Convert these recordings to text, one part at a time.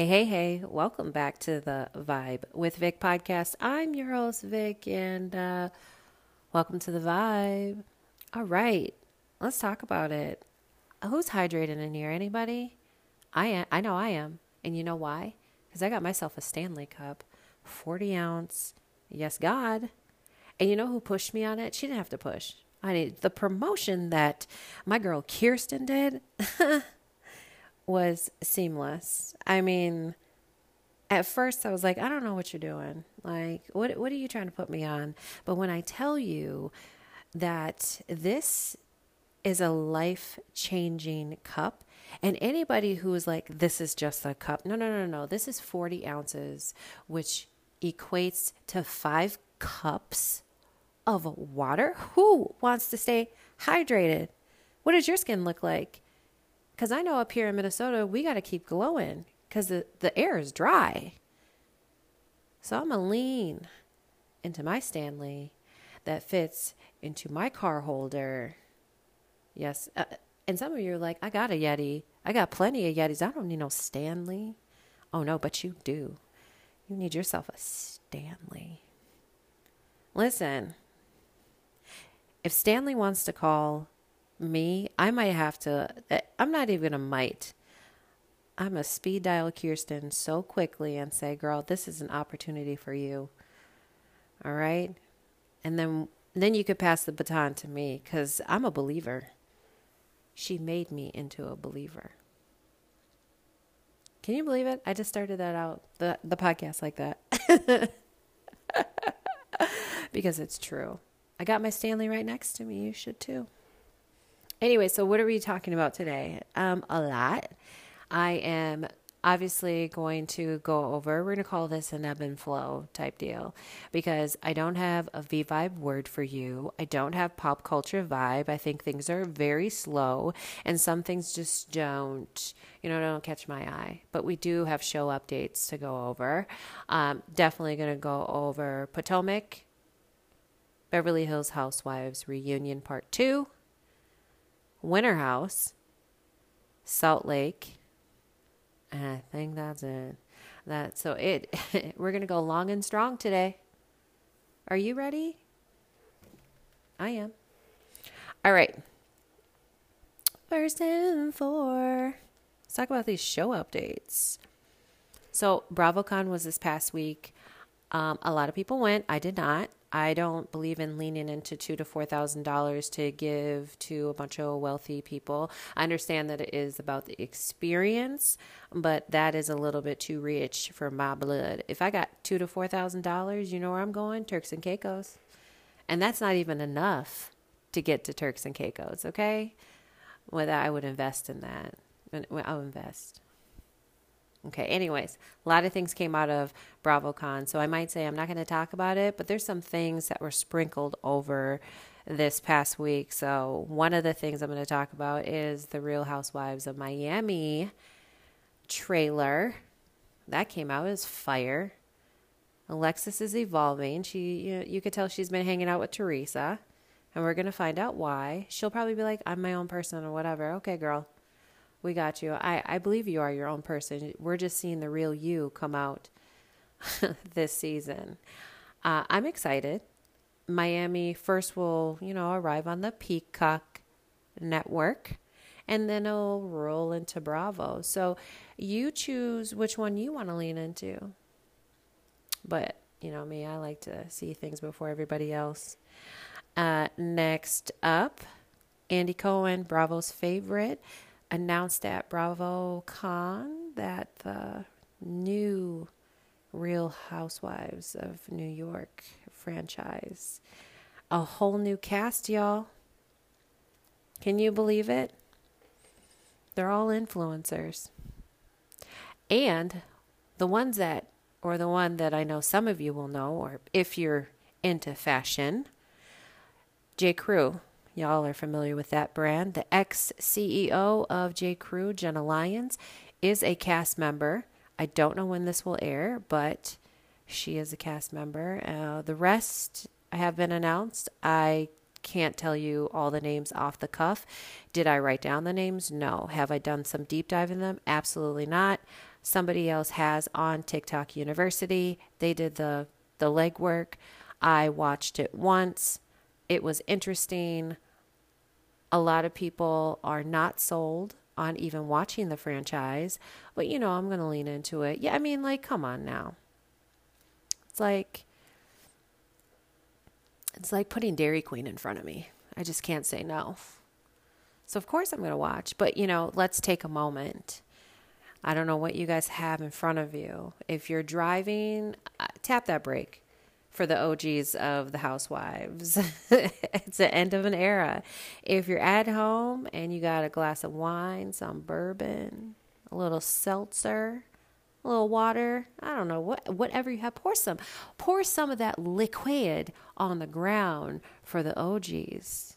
Hey, hey, hey, welcome back to the Vibe with Vic podcast. I'm your host, Vic, and uh, welcome to the Vibe. All right, let's talk about it. Who's hydrated in here? Anybody? I am. I know I am. And you know why? Because I got myself a Stanley Cup, 40 ounce. Yes, God. And you know who pushed me on it? She didn't have to push. I need the promotion that my girl Kirsten did. was seamless. I mean, at first I was like, I don't know what you're doing. Like, what what are you trying to put me on? But when I tell you that this is a life-changing cup, and anybody who is like, this is just a cup. No, no, no, no. This is 40 ounces, which equates to five cups of water. Who wants to stay hydrated? What does your skin look like? Because I know up here in Minnesota, we got to keep glowing because the, the air is dry. So I'm going to lean into my Stanley that fits into my car holder. Yes. Uh, and some of you are like, I got a Yeti. I got plenty of Yetis. I don't need no Stanley. Oh, no, but you do. You need yourself a Stanley. Listen, if Stanley wants to call me, I might have to, eh, I'm not even a might. I'm a speed dial Kirsten so quickly and say, girl, this is an opportunity for you. All right. And then, then you could pass the baton to me because I'm a believer. She made me into a believer. Can you believe it? I just started that out, the, the podcast like that. because it's true. I got my Stanley right next to me. You should too. Anyway, so what are we talking about today? Um, a lot. I am obviously going to go over, we're going to call this an ebb and flow type deal because I don't have a V vibe word for you. I don't have pop culture vibe. I think things are very slow and some things just don't, you know, don't catch my eye. But we do have show updates to go over. Um, definitely going to go over Potomac, Beverly Hills Housewives Reunion Part 2. Winter House, Salt Lake, and I think that's it. That so it we're gonna go long and strong today. Are you ready? I am. All right. First and four. Let's talk about these show updates. So BravoCon was this past week. Um, a lot of people went. I did not. I don't believe in leaning into two to four thousand dollars to give to a bunch of wealthy people. I understand that it is about the experience, but that is a little bit too rich for my blood. If I got two to four thousand dollars, you know where I'm going? Turks and Caicos, and that's not even enough to get to Turks and Caicos. Okay, whether I would invest in that, I'll invest. Okay, anyways, a lot of things came out of BravoCon. So I might say I'm not going to talk about it, but there's some things that were sprinkled over this past week. So one of the things I'm going to talk about is the Real Housewives of Miami trailer. That came out as fire. Alexis is evolving. She you, you could tell she's been hanging out with Teresa, and we're going to find out why. She'll probably be like, "I'm my own person" or whatever. Okay, girl. We got you. I, I believe you are your own person. We're just seeing the real you come out this season. Uh, I'm excited. Miami first will, you know, arrive on the Peacock network and then it'll roll into Bravo. So you choose which one you want to lean into. But, you know, me, I like to see things before everybody else. Uh, next up, Andy Cohen, Bravo's favorite announced at BravoCon that the new Real Housewives of New York franchise, a whole new cast, y'all. Can you believe it? They're all influencers. And the ones that, or the one that I know some of you will know, or if you're into fashion, J. Crew Y'all are familiar with that brand. The ex CEO of J. Crew, Jenna Lyons, is a cast member. I don't know when this will air, but she is a cast member. Uh, the rest have been announced. I can't tell you all the names off the cuff. Did I write down the names? No. Have I done some deep dive in them? Absolutely not. somebody else has on TikTok University. They did the the legwork. I watched it once. It was interesting. A lot of people are not sold on even watching the franchise, but you know, I'm going to lean into it. Yeah, I mean, like, come on now. It's like, it's like putting Dairy Queen in front of me. I just can't say no. So, of course, I'm going to watch, but you know, let's take a moment. I don't know what you guys have in front of you. If you're driving, uh, tap that brake for the OGs of the housewives. it's the end of an era. If you're at home and you got a glass of wine, some bourbon, a little seltzer, a little water, I don't know, what whatever you have, pour some. Pour some of that liquid on the ground for the OGs.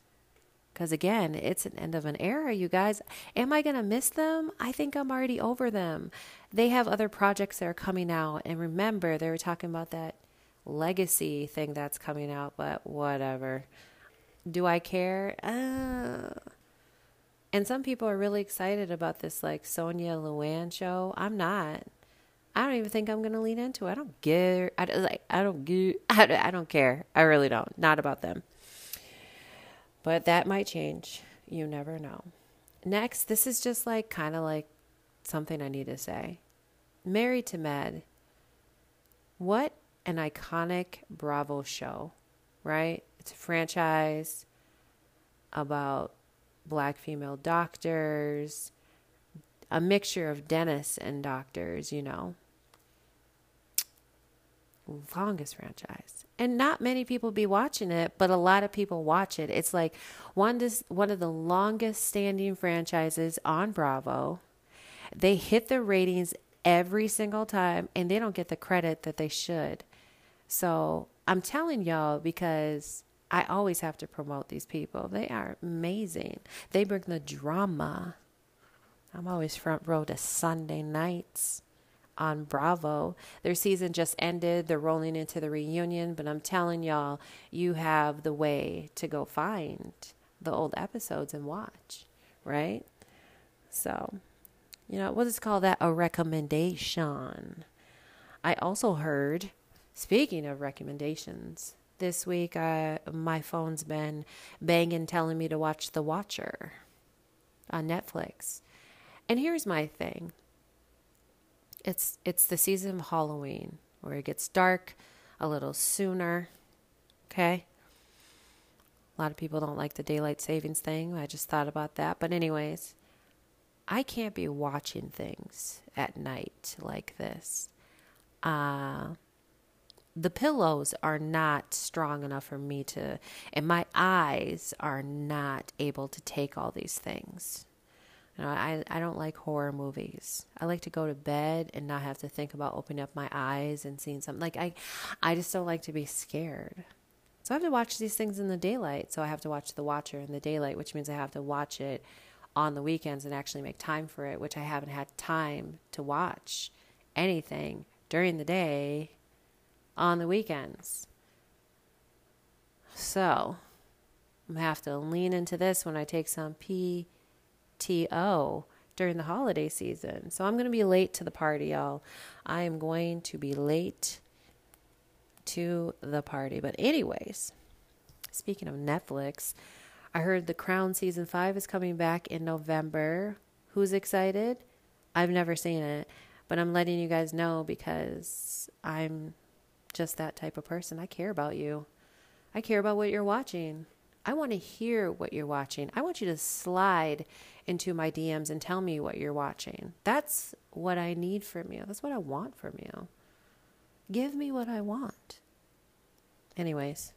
Because again, it's an end of an era, you guys. Am I going to miss them? I think I'm already over them. They have other projects that are coming out. And remember, they were talking about that legacy thing that's coming out, but whatever. Do I care? Uh, and some people are really excited about this, like Sonja Luann show. I'm not. I don't even think I'm gonna lean into it. I don't care. I like. I don't get. I, I don't care. I really don't. Not about them. But that might change. You never know. Next, this is just like kind of like something I need to say. Married to Med. What an iconic Bravo show, right? It's a franchise about black female doctors, a mixture of dentists and doctors, you know. Longest franchise. And not many people be watching it, but a lot of people watch it. It's like one one of the longest standing franchises on Bravo. They hit the ratings every single time and they don't get the credit that they should. So I'm telling y'all because I always have to promote these people. They are amazing. They bring the drama. I'm always front row to Sunday nights on Bravo. Their season just ended. They're rolling into the reunion, but I'm telling y'all, you have the way to go find the old episodes and watch, right? So, you know, what is called that? A recommendation. I also heard Speaking of recommendations, this week I, my phone's been banging telling me to watch The Watcher on Netflix. And here's my thing. It's it's the season of Halloween where it gets dark a little sooner. Okay? A lot of people don't like the daylight savings thing. I just thought about that. But anyways, I can't be watching things at night like this. Uh the pillows are not strong enough for me to, and my eyes are not able to take all these things. You know, I, I don't like horror movies. I like to go to bed and not have to think about opening up my eyes and seeing something. Like I, I just don't like to be scared. So I have to watch these things in the daylight. So I have to watch The Watcher in the daylight, which means I have to watch it on the weekends and actually make time for it, which I haven't had time to watch anything during the day on the weekends. So I'm gonna have to lean into this when I take some PTO during the holiday season. So I'm gonna be late to the party, y'all. I am going to be late to the party. But anyways, speaking of Netflix, I heard The Crown season 5 is coming back in November. Who's excited? I've never seen it, but I'm letting you guys know because I'm just that type of person. I care about you. I care about what you're watching. I want to hear what you're watching. I want you to slide into my DMs and tell me what you're watching. That's what I need from you. That's what I want from you. Give me what I want. Anyways,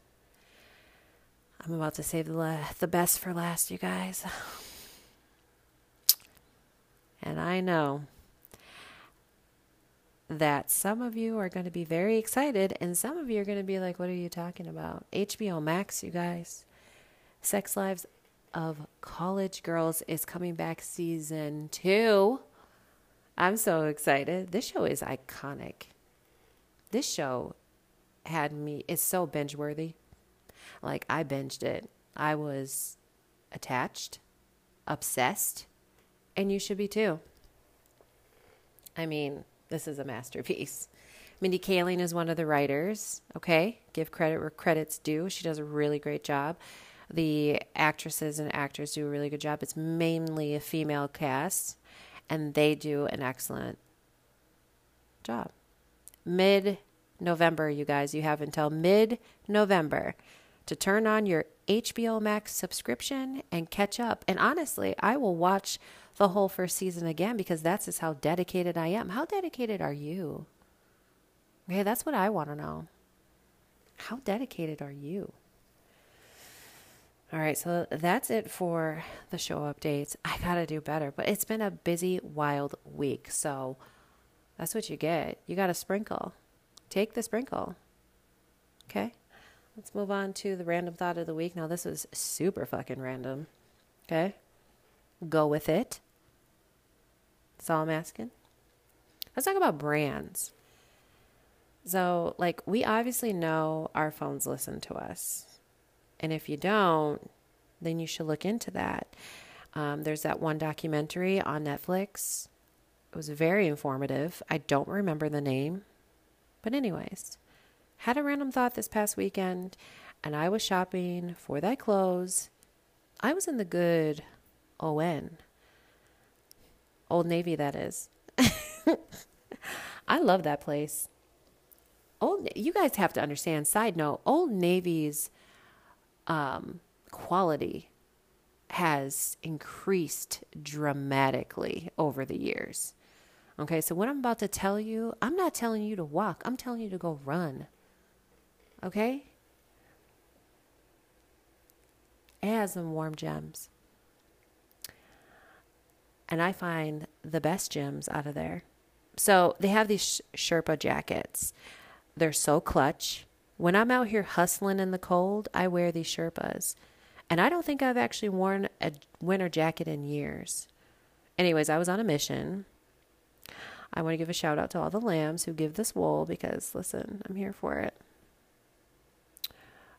I'm about to save the, the best for last, you guys. And I know that some of you are going to be very excited and some of you are going to be like, what are you talking about? HBO Max, you guys. Sex Lives of College Girls is coming back season two. I'm so excited. This show is iconic. This show had me, it's so binge worthy. Like, I binged it. I was attached, obsessed, and you should be too. I mean, this is a masterpiece. Mindy Kaling is one of the writers. Okay, give credit where credit's due. She does a really great job. The actresses and actors do a really good job. It's mainly a female cast, and they do an excellent job. Mid November, you guys, you have until mid November to turn on your HBO Max subscription and catch up. And honestly, I will watch the whole first season again because that's just how dedicated I am. How dedicated are you? Okay, that's what I want to know. How dedicated are you? All right, so that's it for the show updates. I got to do better, but it's been a busy, wild week. So that's what you get. You got to sprinkle. Take the sprinkle. Okay? Let's move on to the random thought of the week. Now, this is super fucking random. Okay? Go with it. That's all I'm asking. Let's talk about brands. So, like, we obviously know our phones listen to us. And if you don't, then you should look into that. Um, there's that one documentary on Netflix. It was very informative. I don't remember the name. But, anyways, had a random thought this past weekend and I was shopping for thy clothes. I was in the good ON. Old Navy, that is. I love that place. Old, you guys have to understand. Side note: Old Navy's um, quality has increased dramatically over the years. Okay, so what I'm about to tell you, I'm not telling you to walk. I'm telling you to go run. Okay? It has some warm gems. And I find the best gems out of there. So they have these Sherpa jackets. They're so clutch. When I'm out here hustling in the cold, I wear these Sherpas. And I don't think I've actually worn a winter jacket in years. Anyways, I was on a mission. I want to give a shout out to all the lambs who give this wool because, listen, I'm here for it.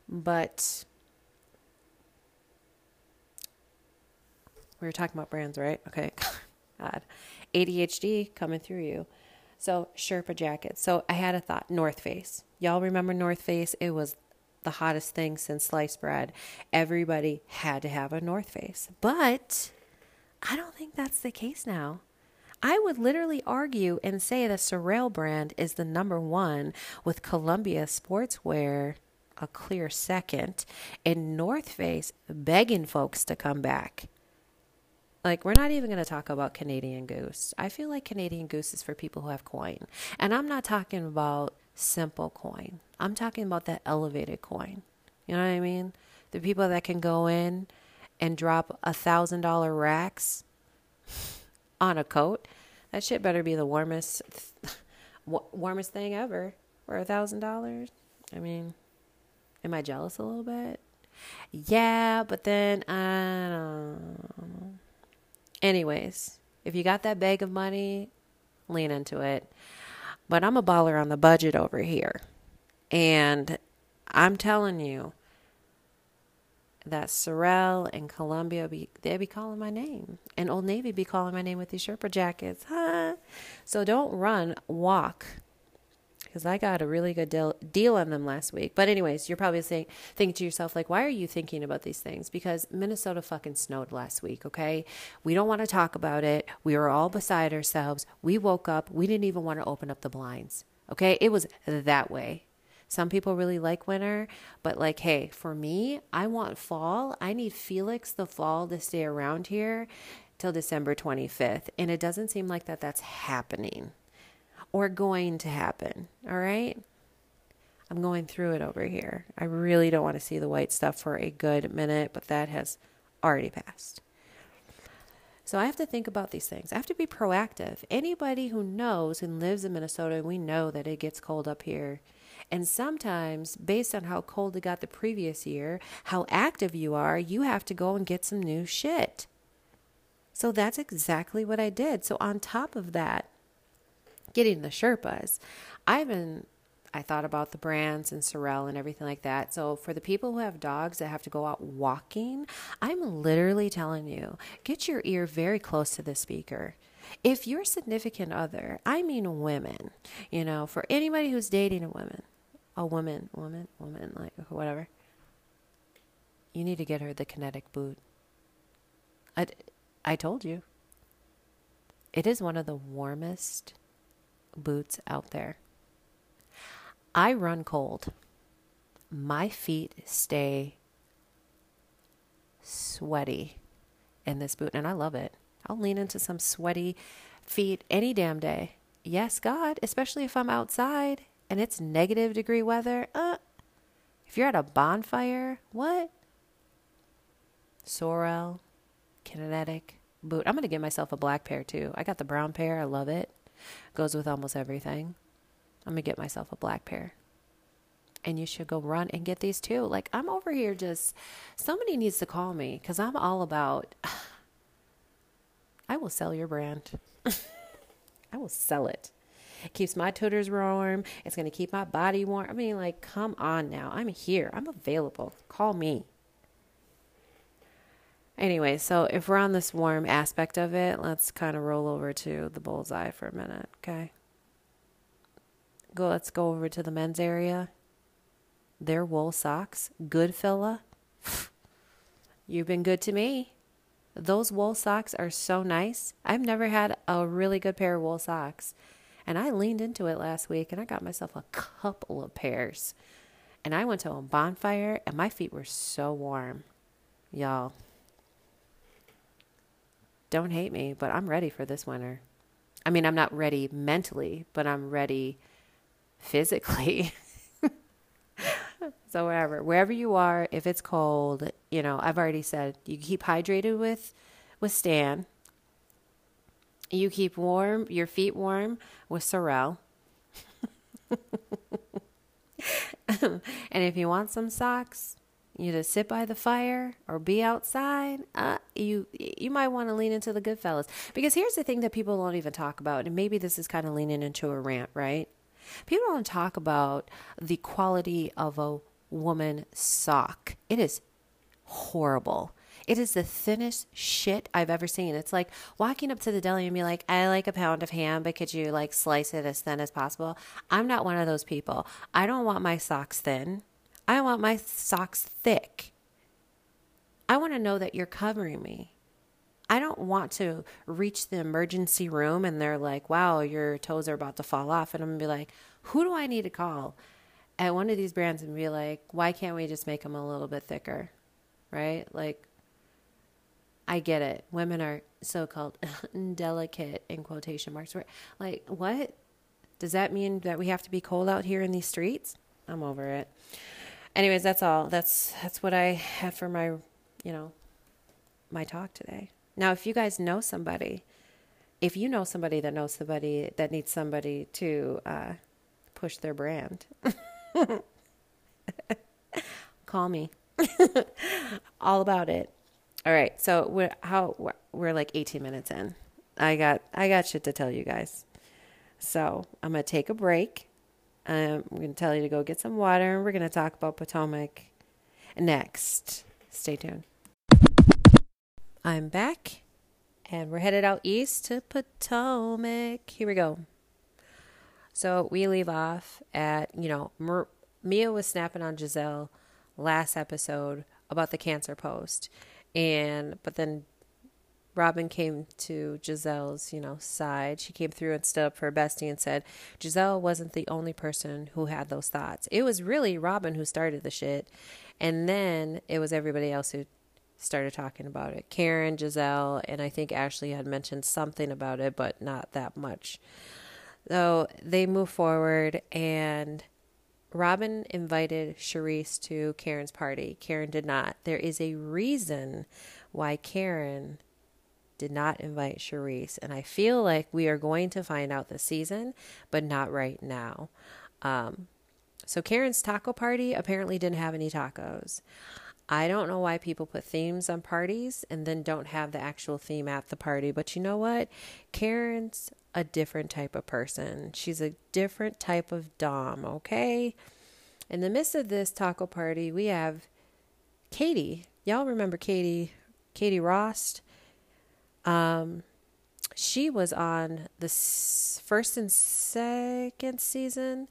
But we were talking about brands, right? Okay. God. ADHD coming through you. So, Sherpa jackets. So, I had a thought North Face. Y'all remember North Face? It was the hottest thing since sliced bread. Everybody had to have a North Face. But I don't think that's the case now. I would literally argue and say the Sorel brand is the number one with Columbia Sportswear a clear second, and North Face begging folks to come back. Like, we're not even going to talk about Canadian Goose. I feel like Canadian Goose is for people who have coin. And I'm not talking about simple coin, I'm talking about that elevated coin. You know what I mean? The people that can go in and drop a thousand dollar racks on a coat. That shit better be the warmest, warmest thing ever for a thousand dollars. I mean, Am I jealous a little bit? Yeah, but then I don't. Anyways, if you got that bag of money, lean into it. But I'm a baller on the budget over here. And I'm telling you that Sorel and Columbia be they be calling my name. And Old Navy be calling my name with these Sherpa jackets. Huh? So don't run, walk because I got a really good deal, deal on them last week. But anyways, you're probably saying, thinking to yourself, like, why are you thinking about these things? Because Minnesota fucking snowed last week, okay? We don't want to talk about it. We were all beside ourselves. We woke up. We didn't even want to open up the blinds, okay? It was that way. Some people really like winter, but like, hey, for me, I want fall. I need Felix the fall to stay around here till December 25th. And it doesn't seem like that that's happening or going to happen. All right. I'm going through it over here. I really don't want to see the white stuff for a good minute, but that has already passed. So I have to think about these things. I have to be proactive. Anybody who knows and lives in Minnesota, we know that it gets cold up here. And sometimes, based on how cold it got the previous year, how active you are, you have to go and get some new shit. So that's exactly what I did. So, on top of that, getting the Sherpas, I've been I thought about the brands and Sorel and everything like that. So for the people who have dogs that have to go out walking, I'm literally telling you, get your ear very close to the speaker. if your significant other, I mean women, you know, for anybody who's dating a woman, a woman, woman, woman, like whatever, you need to get her the kinetic boot. I, I told you. It is one of the warmest boots out there. I run cold. My feet stay sweaty in this boot, and I love it. I'll lean into some sweaty feet any damn day. Yes, God, especially if I'm outside and it's negative degree weather. Uh, if you're at a bonfire, what? Sorel, kinetic boot. I'm going to get myself a black pair too. I got the brown pair. I love it. Goes with almost everything. I'm going to get myself a black pair. And you should go run and get these too. Like, I'm over here just, somebody needs to call me because I'm all about, I will sell your brand. I will sell it. It keeps my tooters warm. It's going to keep my body warm. I mean, like, come on now. I'm here. I'm available. Call me. Anyway, so if we're on this warm aspect of it, let's kind of roll over to the bullseye for a minute, okay? Go let's go over to the men's area. Their wool socks, good fella. You've been good to me. Those wool socks are so nice. I've never had a really good pair of wool socks. And I leaned into it last week and I got myself a couple of pairs. And I went to a bonfire and my feet were so warm. Y'all, don't hate me, but I'm ready for this winter. I mean, I'm not ready mentally, but I'm ready physically. so wherever, wherever you are, if it's cold, you know, I've already said you keep hydrated with with Stan. You keep warm, your feet warm with Sorel. and if you want some socks, you to sit by the fire or be outside, uh, you you might want to lean into the Goodfellas. Because here's the thing that people don't even talk about, and maybe this is kind of leaning into a rant, right? People don't talk about the quality of a woman sock. It is horrible. It is the thinnest shit I've ever seen. It's like walking up to the deli and be like, I like a pound of ham, but could you like slice it as thin as possible? I'm not one of those people. I don't want my socks thin. I want my socks thick. I want to know that you're covering me. I don't want to reach the emergency room and they're like, wow, your toes are about to fall off. And I'm going to be like, who do I need to call at one of these brands and be like, why can't we just make them a little bit thicker? Right? Like, I get it. Women are so called delicate in quotation marks. Like, what? Does that mean that we have to be cold out here in these streets? I'm over it anyways, that's all. That's that's what I have for my, you know, my talk today. Now, if you guys know somebody, if you know somebody that knows somebody that needs somebody to uh, push their brand, call me. all about it. All right, so we're how we're like 18 minutes in. I got I got shit to tell you guys. So I'm gonna take a break I'm going to tell you to go get some water, and we're going to talk about Potomac next. Stay tuned. I'm back, and we're headed out east to Potomac. Here we go. So we leave off at, you know, Mer- Mia was snapping on Gizelle last episode about the cancer post. And, but then Robyn came to Gizelle's, you know, side. She came through and stood up for her bestie and said Gizelle wasn't the only person who had those thoughts. It was really Robyn who started the shit. And then it was everybody else who started talking about it. Karen, Gizelle, and I think Ashley had mentioned something about it, but not that much. So they move forward and Robyn invited Charrisse to Karen's party. Karen did not. There is a reason why Karen did not invite Charrisse. And I feel like we are going to find out this season, but not right now. Um, so Karen's taco party apparently didn't have any tacos. I don't know why people put themes on parties and then don't have the actual theme at the party. But you know what? Karen's a different type of person. She's a different type of Dom, okay? In the midst of this taco party, we have Katie. Y'all remember Katie, Katie Rost? Um, She was on the first and second season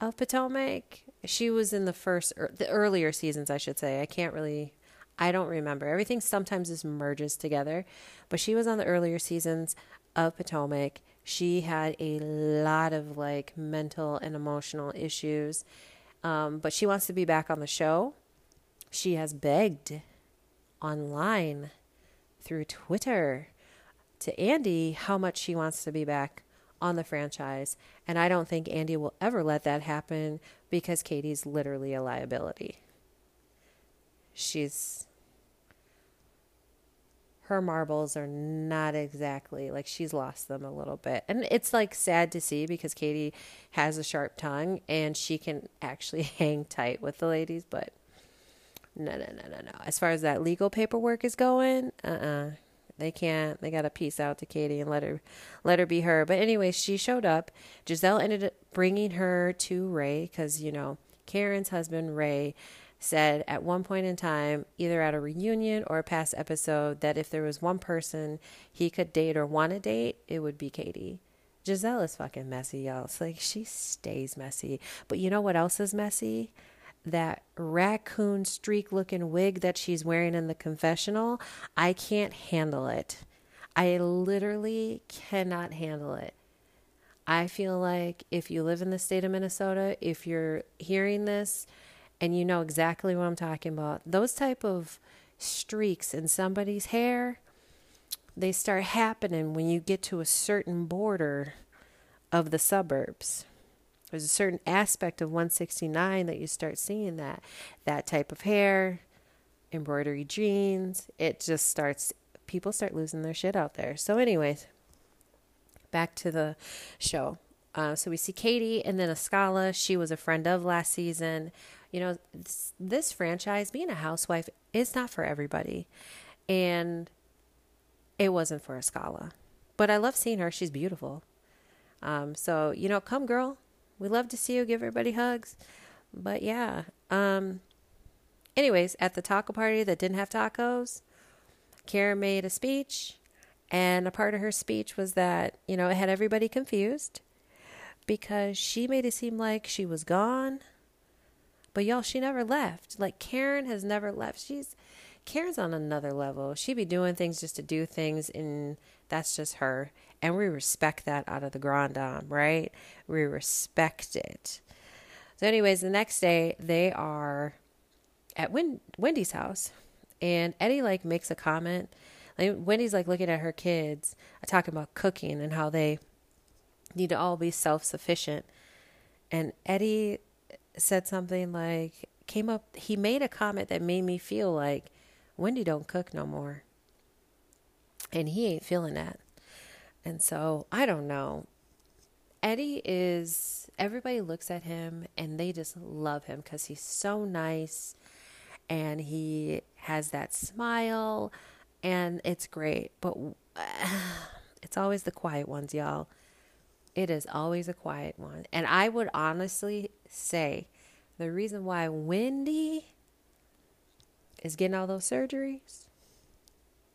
of Potomac. She was in the first, the earlier seasons, I should say. I can't really, I don't remember. Everything sometimes just merges together. But she was on the earlier seasons of Potomac. She had a lot of like mental and emotional issues. Um, but she wants to be back on the show. She has begged online through Twitter to Andy how much she wants to be back on the franchise. And I don't think Andy will ever let that happen because Katie's literally a liability. She's. Her marbles are not exactly like she's lost them a little bit. And it's like sad to see because Katie has a sharp tongue and she can actually hang tight with the ladies, but no, no, no, no, no. As far as that legal paperwork is going, uh uh-uh. uh They can't. They got to peace out to Katie and let her, let her be her. But anyway, she showed up. Gizelle ended up bringing her to Ray because you know Karen's husband Ray said at one point in time, either at a reunion or a past episode, that if there was one person he could date or want to date, it would be Katie. Gizelle is fucking messy, y'all. It's like she stays messy. But you know what else is messy? That raccoon streak looking wig that she's wearing in the confessional, I can't handle it. I literally cannot handle it. I feel like if you live in the state of Minnesota, if you're hearing this and you know exactly what I'm talking about, those type of streaks in somebody's hair, they start happening when you get to a certain border of the suburbs there's a certain aspect of 169 that you start seeing that that type of hair embroidery jeans. It just starts people start losing their shit out there. So anyways back to the show. Uh, so we see katie and then Askale she was a friend of last season. You know this, this franchise being a housewife is not for everybody. And it wasn't for Askale but i love seeing her. She's beautiful. Um, so you know come girl we love to see you give everybody hugs. But yeah. Um anyways, at the taco party that didn't have tacos, Karen made a speech and a part of her speech was that, you know, it had everybody confused because she made it seem like she was gone. But y'all, she never left. Like Karen has never left. She's Karen's on another level. She be doing things just to do things and that's just her. And we respect that out of the Grand Dame, right? We respect it. So, anyways, the next day they are at Win- Wendy's house, and Eddie like makes a comment. Like Wendy's like looking at her kids, uh, talking about cooking and how they need to all be self sufficient. And Eddie said something like, came up, he made a comment that made me feel like Wendy don't cook no more. And he ain't feeling that. And so I don't know. Eddie is, everybody looks at him and they just love him because he's so nice and he has that smile and it's great. But it's always the quiet ones, y'all. It is always a quiet one. And I would honestly say the reason why Wendy is getting all those surgeries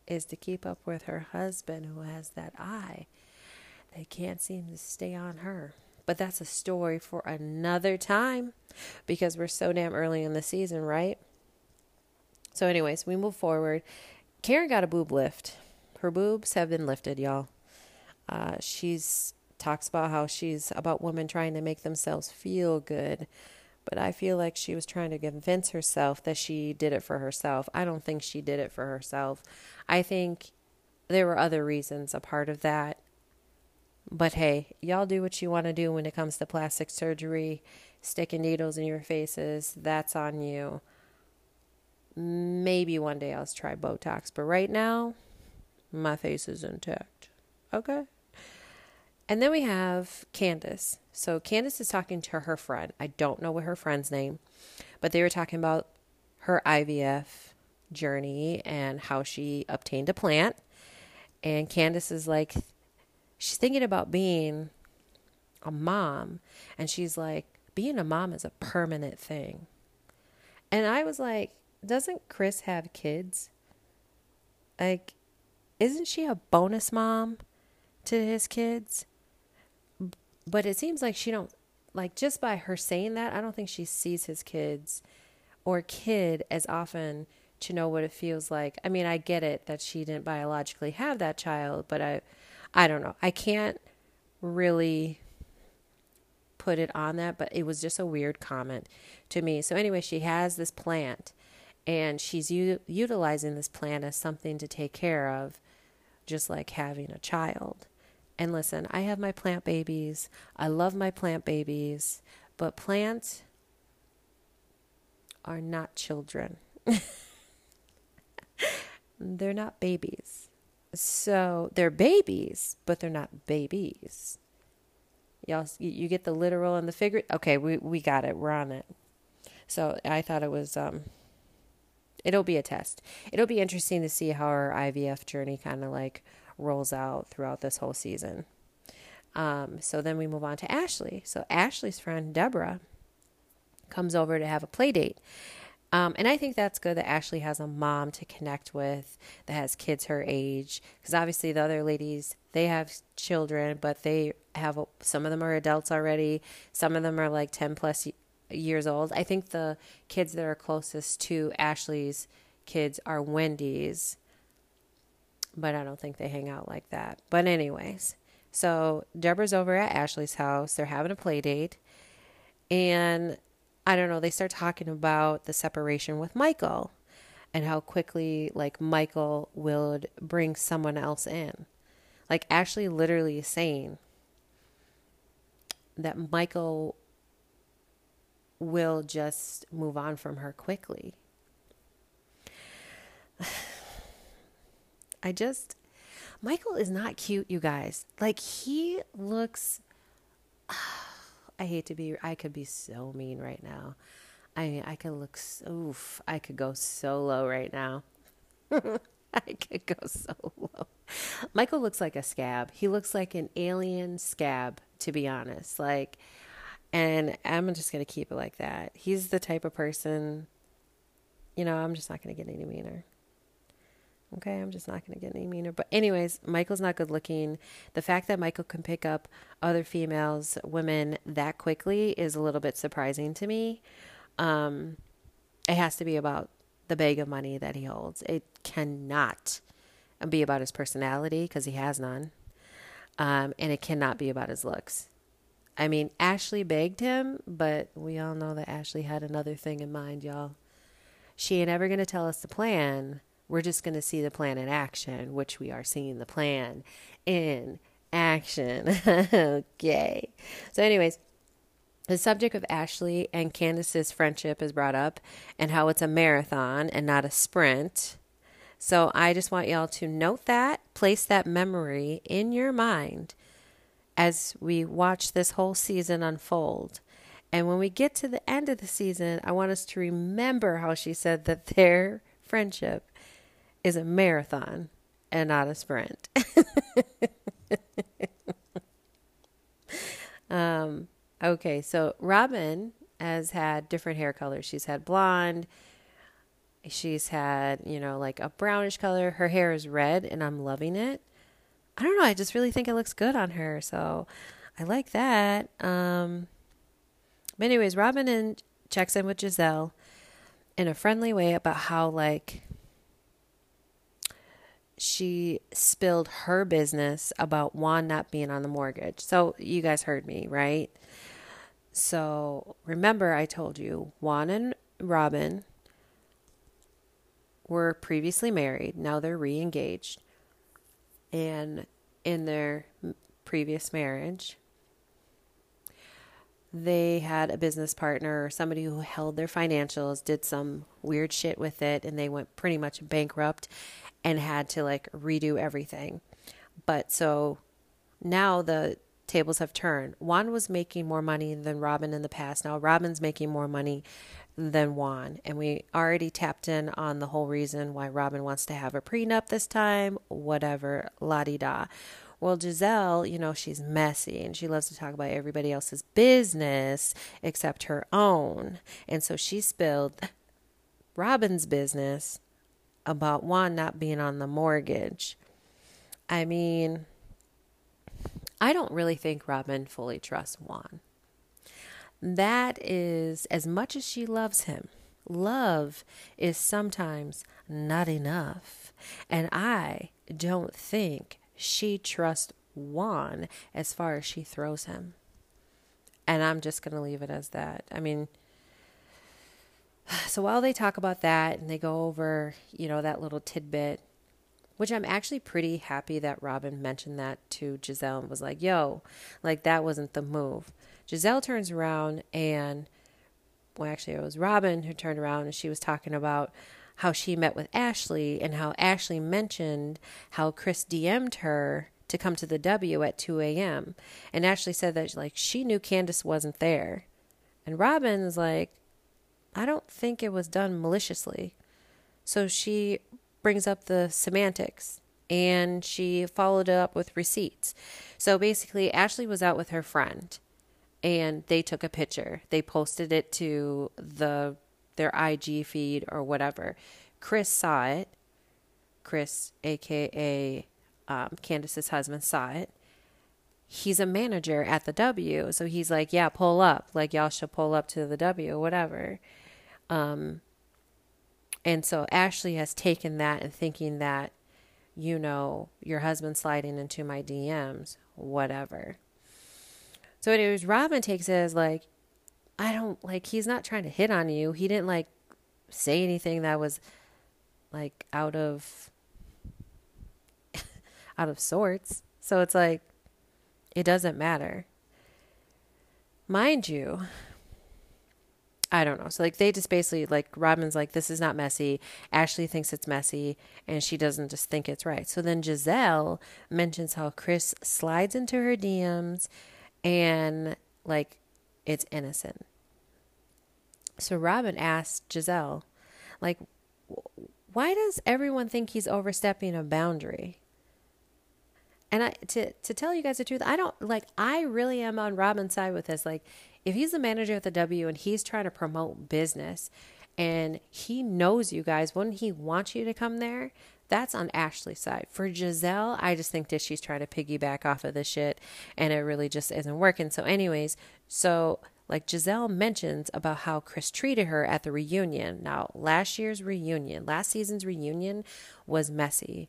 is to keep up with her husband who has that eye. They can't seem to stay on her. But that's a story for another time because we're so damn early in the season, right? So, anyways, we move forward. Karen got a boob lift. Her boobs have been lifted, y'all. Uh, she's talks about how she's about women trying to make themselves feel good but I feel like she was trying to convince herself that she did it for herself. I don't think she did it for herself. I think there were other reasons a part of that. But hey, y'all do what you want to do when it comes to plastic surgery, sticking needles in your faces. That's on you. Maybe one day I'll try Botox, but right now, my face is intact. Okay? And then we have Candace. So Candace is talking to her friend. I don't know what her friend's name, but they were talking about her IVF journey and how she obtained a plant. And Candace is like, she's thinking about being a mom. And she's like, being a mom is a permanent thing. And I was like, doesn't Chris have kids? Like, isn't she a bonus mom? to his kids. But it seems like she don't like just by her saying that, I don't think she sees his kids or kid as often to know what it feels like. I mean, I get it that she didn't biologically have that child, but I I don't know. I can't really put it on that, but it was just a weird comment to me. So anyway, she has this plant and she's u- utilizing this plant as something to take care of just like having a child. And listen, I have my plant babies. I love my plant babies, but plants are not children. they're not babies. So they're babies, but they're not babies. Y'all, you get the literal and the figurative. Okay, we we got it. We're on it. So I thought it was um. It'll be a test. It'll be interesting to see how our IVF journey kind of like rolls out throughout this whole season. Um, so then we move on to Ashley. So Ashley's friend Deborah comes over to have a play date. Um, and I think that's good that Ashley has a mom to connect with that has kids her age. Because obviously, the other ladies, they have children, but they have some of them are adults already. Some of them are like 10 plus years old. I think the kids that are closest to Ashley's kids are Wendy's, but I don't think they hang out like that. But, anyways, so Deborah's over at Ashley's house. They're having a play date. And I don't know, they start talking about the separation with Michael and how quickly like Michael would bring someone else in. Like Ashley literally saying that Michael will just move on from her quickly. I just Michael is not cute, you guys. Like he looks I hate to be, I could be so mean right now. I mean, I could look so, oof, I could go so low right now. I could go so low. Michael looks like a scab. He looks like an alien scab, to be honest. Like, and I'm just going to keep it like that. He's the type of person, you know, I'm just not going to get any meaner. Okay, I'm just not going to get any meaner. But, anyways, Michael's not good looking. The fact that Michael can pick up other females, women that quickly is a little bit surprising to me. Um, it has to be about the bag of money that he holds. It cannot be about his personality because he has none. Um, and it cannot be about his looks. I mean, Ashley begged him, but we all know that Ashley had another thing in mind, y'all. She ain't ever going to tell us the plan we're just going to see the plan in action, which we are seeing the plan in action. okay. So, anyways, the subject of Ashley and Candace's friendship is brought up and how it's a marathon and not a sprint. So, I just want y'all to note that, place that memory in your mind as we watch this whole season unfold. And when we get to the end of the season, I want us to remember how she said that their friendship is a marathon and not a sprint. um, okay, so Robyn has had different hair colors. She's had blonde. She's had, you know, like a brownish color. Her hair is red, and I'm loving it. I don't know. I just really think it looks good on her. So I like that. Um, but, anyways, Robyn and checks in with Gizelle in a friendly way about how, like, she spilled her business about Juan not being on the mortgage. So you guys heard me, right? So remember, I told you Juan and Robyn were previously married. Now they're re engaged. And in their previous marriage, they had a business partner or somebody who held their financials, did some weird shit with it, and they went pretty much bankrupt and had to like redo everything. But so now the tables have turned. Juan was making more money than Robyn in the past. Now Robyn's making more money than Juan. And we already tapped in on the whole reason why Robyn wants to have a prenup this time, whatever, la di da. Well, Gizelle, you know, she's messy and she loves to talk about everybody else's business except her own. And so she spilled Robyn's business about Juan not being on the mortgage. I mean, I don't really think Robyn fully trusts Juan. That is as much as she loves him. Love is sometimes not enough. And I don't think she trusts Juan as far as she throws him. And I'm just going to leave it as that. I mean, so while they talk about that and they go over, you know, that little tidbit, which I'm actually pretty happy that Robyn mentioned that to Gizelle and was like, yo, like that wasn't the move. Gizelle turns around and, well, actually, it was Robyn who turned around and she was talking about how she met with Ashley and how Ashley mentioned how Chris DM'd her to come to the W at 2 a.m. And Ashley said that like she knew Candace wasn't there. And Robyn's like, I don't think it was done maliciously. So she brings up the semantics and she followed up with receipts. So basically, Ashley was out with her friend and they took a picture. They posted it to the their IG feed or whatever. Chris saw it. Chris, aka um, Candace's husband, saw it. He's a manager at the W, so he's like, "Yeah, pull up. Like y'all should pull up to the W, whatever." Um, and so Ashley has taken that and thinking that, you know, your husband sliding into my DMs, whatever. So, anyways, Robyn takes it as like, I don't like, he's not trying to hit on you. He didn't like say anything that was like out of, out of sorts. So it's like, it doesn't matter. Mind you, I don't know. So like they just basically like Robyn's like this is not messy. Ashley thinks it's messy and she doesn't just think it's right. So then Gizelle mentions how Chris slides into her DMs and like it's innocent. So Robyn asked Gizelle like why does everyone think he's overstepping a boundary? And I to to tell you guys the truth, I don't like I really am on Robyn's side with this. Like if he's the manager at the W and he's trying to promote business and he knows you guys, wouldn't he want you to come there? That's on Ashley's side. For Gizelle, I just think that she's trying to piggyback off of this shit and it really just isn't working. So, anyways, so like Gizelle mentions about how Chris treated her at the reunion. Now, last year's reunion, last season's reunion was messy.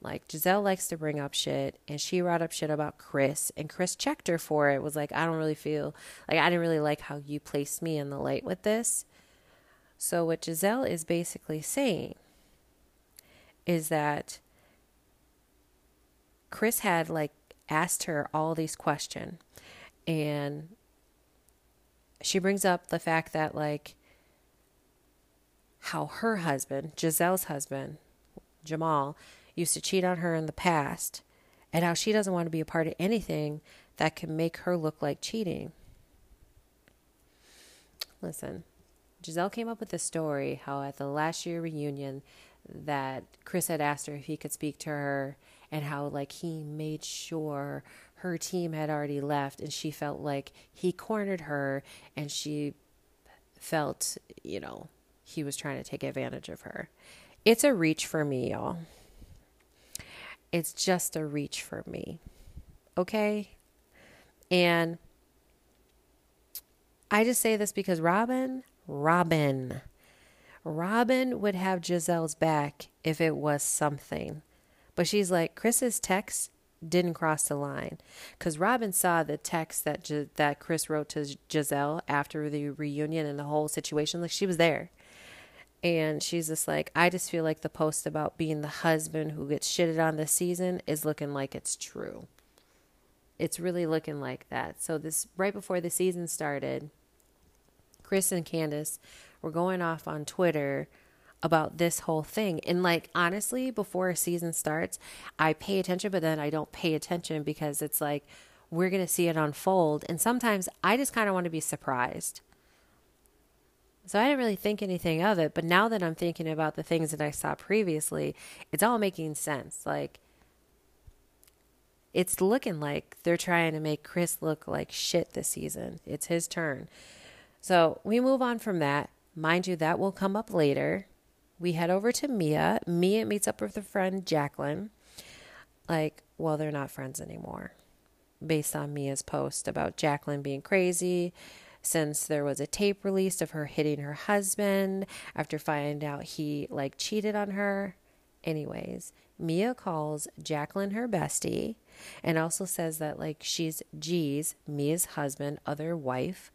Like Gizelle likes to bring up shit, and she brought up shit about Chris, and Chris checked her for it. Was like, I don't really feel like I didn't really like how you placed me in the light with this. So what Gizelle is basically saying is that Chris had like asked her all these questions, and she brings up the fact that like how her husband, Gizelle's husband, Jamal, used to cheat on her in the past and how she doesn't want to be a part of anything that can make her look like cheating. Listen, Gizelle came up with the story how at the last year reunion that Chris had asked her if he could speak to her and how like he made sure her team had already left and she felt like he cornered her and she felt, you know, he was trying to take advantage of her. It's a reach for me, y'all it's just a reach for me. Okay? And I just say this because Robyn, Robyn, Robyn would have Gizelle's back if it was something. But she's like, Chris's text didn't cross the line because Robyn saw the text that that Chris wrote to Gizelle after the reunion and the whole situation. Like she was there, and she's just like, I just feel like the post about being the husband who gets shitted on this season is looking like it's true. It's really looking like that. So this right before the season started, Chris and Candace were going off on Twitter about this whole thing. And like honestly, before a season starts, I pay attention, but then I don't pay attention because it's like we're going to see it unfold. And sometimes I just kind of want to be surprised. So I didn't really think anything of it. But now that I'm thinking about the things that I saw previously, it's all making sense. Like, it's looking like they're trying to make Chris look like shit this season. It's his turn. So we move on from that. Mind you, that will come up later. We head over to Mia. Mia meets up with her friend Jacqueline. Like, well, they're not friends anymore. based on Mia's post about Jacqueline being crazy since there was a tape released of her hitting her husband after finding out he like cheated on her. Anyways, Mia calls Jacqueline her bestie and also says that like she's G's, Mia's husband, other wife,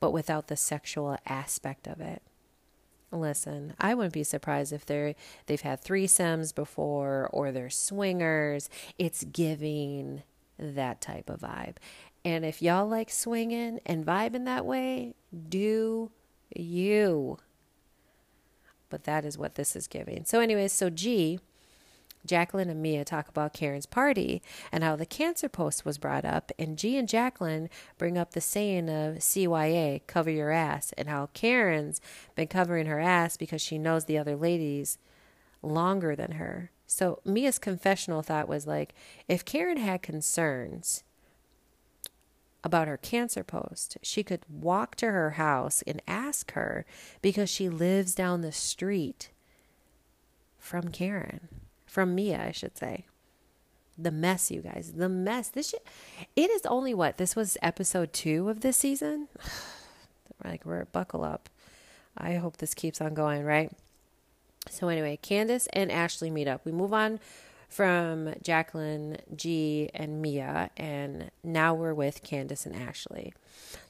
but without the sexual aspect of it. Listen, I wouldn't be surprised if they're they've had threesomes before or they're swingers. It's giving that type of vibe. And if y'all like swinging and vibing that way, do you. But that is what this is giving. So, anyways, so G, Jacqueline and Mia talk about Karen's party and how the cancer post was brought up. And G and Jacqueline bring up the saying of CYA, cover your ass, and how Karen's been covering her ass because she knows the other ladies longer than her. So Mia's confessional thought was like, if Karen had concerns about her cancer post, she could walk to her house and ask her because she lives down the street from Karen, from Mia, I should say. The mess, you guys, the mess. This shit, it is only what this was episode two of this season. like we're buckle up. I hope this keeps on going, right? So anyway, Candace and Ashley meet up. We move on from Jacqueline, G, and Mia, and now we're with Candace and Ashley.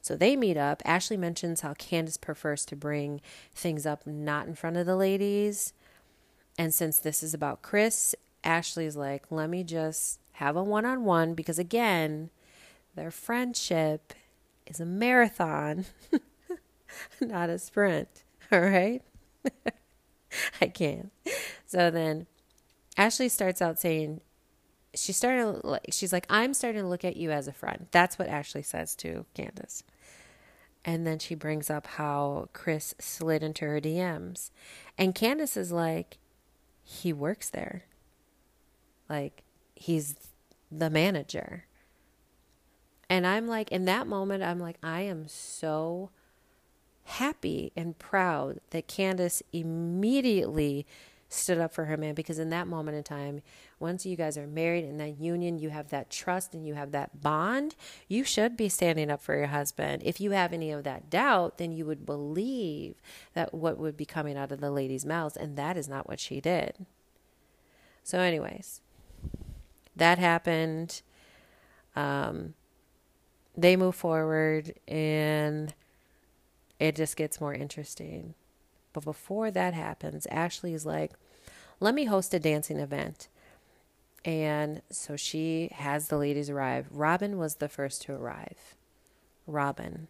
So they meet up. Ashley mentions how Candace prefers to bring things up not in front of the ladies. And since this is about Chris, Ashley's like, let me just have a one on one because, again, their friendship is a marathon, not a sprint. All right? I can't. So then Ashley starts out saying, she's starting to, she's like, I'm starting to look at you as a friend. That's what Ashley says to Candace. And then she brings up how Chris slid into her DMs. And Candace is like, he works there. Like, he's the manager. And I'm like, in that moment, I'm like, I am so happy and proud that Candace immediately stood up for her man because in that moment in time, once you guys are married in that union, you have that trust and you have that bond, you should be standing up for your husband. If you have any of that doubt, then you would believe that what would be coming out of the lady's mouths, and that is not what she did. So, anyways, that happened. Um, they move forward and it just gets more interesting. But before that happens, Ashley is like, let me host a dancing event. And so she has the ladies arrive. Robyn was the first to arrive. Robyn.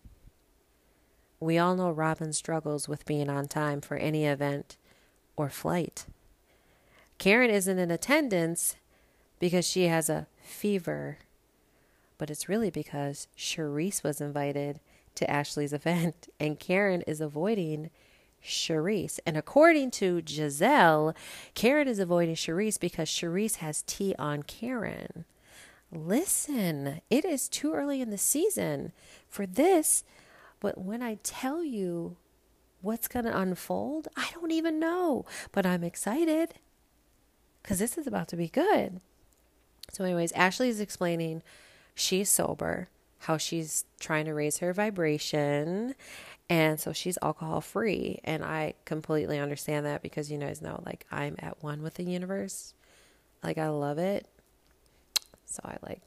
We all know Robyn struggles with being on time for any event or flight. Karen isn't in attendance because she has a fever, but it's really because Charrisse was invited to Ashley's event, and Karen is avoiding Charrisse. And according to Gizelle, Karen is avoiding Charrisse because Charrisse has tea on Karen. Listen, it is too early in the season for this, but when I tell you what's going to unfold, I don't even know, but I'm excited because this is about to be good. So, anyways, Ashley is explaining she's sober how she's trying to raise her vibration. And so she's alcohol free. And I completely understand that because you guys know, like, I'm at one with the universe. Like, I love it. So I, like,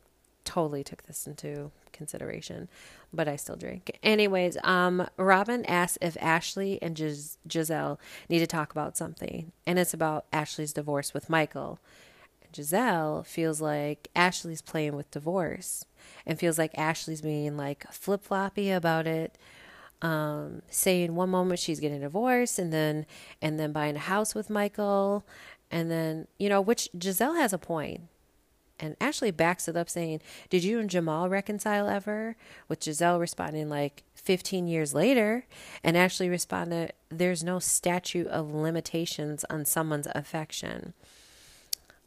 totally took this into consideration, but I still drink. Anyways, um, Robyn asks if Ashley and Gis- Gizelle need to talk about something, and it's about Ashley's divorce with Michael. Gizelle feels like Ashley's playing with divorce and feels like Ashley's being like flip floppy about it. Um, saying one moment she's getting divorced and then and then buying a house with Michael. And then you know which Gizelle has a point and Ashley backs it up saying did you and Jamal reconcile ever? With Gizelle responding like 15 years later and Ashley responded there's no statute of limitations on someone's affection.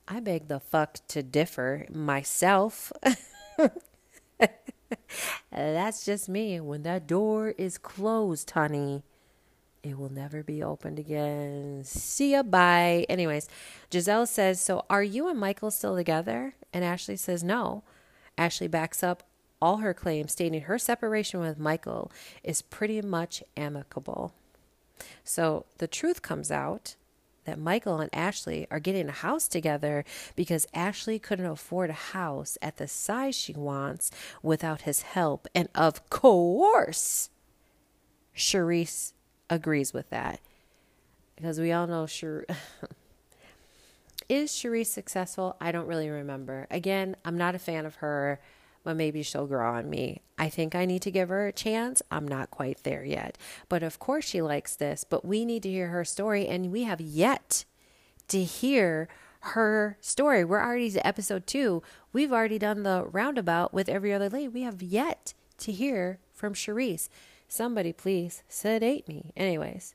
I beg the fuck to differ myself. Uh, that's just me. When that door is closed, honey, it will never be opened again. See ya, bye. Anyways, Gizelle says, So are you and Michael still together? And Ashley says, No. Ashley backs up all her claims, stating her separation with Michael is pretty much amicable. So the truth comes out that Michael and Ashley are getting a house together because Ashley couldn't afford a house at the size she wants without his help. And of course, Charrisse agrees with that. Because we all know Char- is Charrisse successful? I don't really remember. Again, I'm not a fan of her but maybe she'll grow on me. I think I need to give her a chance. I'm not quite there yet. But of course, she likes this, but we need to hear her story, and we have yet to hear her story. We're already to episode two. We've already done the roundabout with every other lady. We have yet to hear from Charrisse. Somebody please sedate me. Anyways.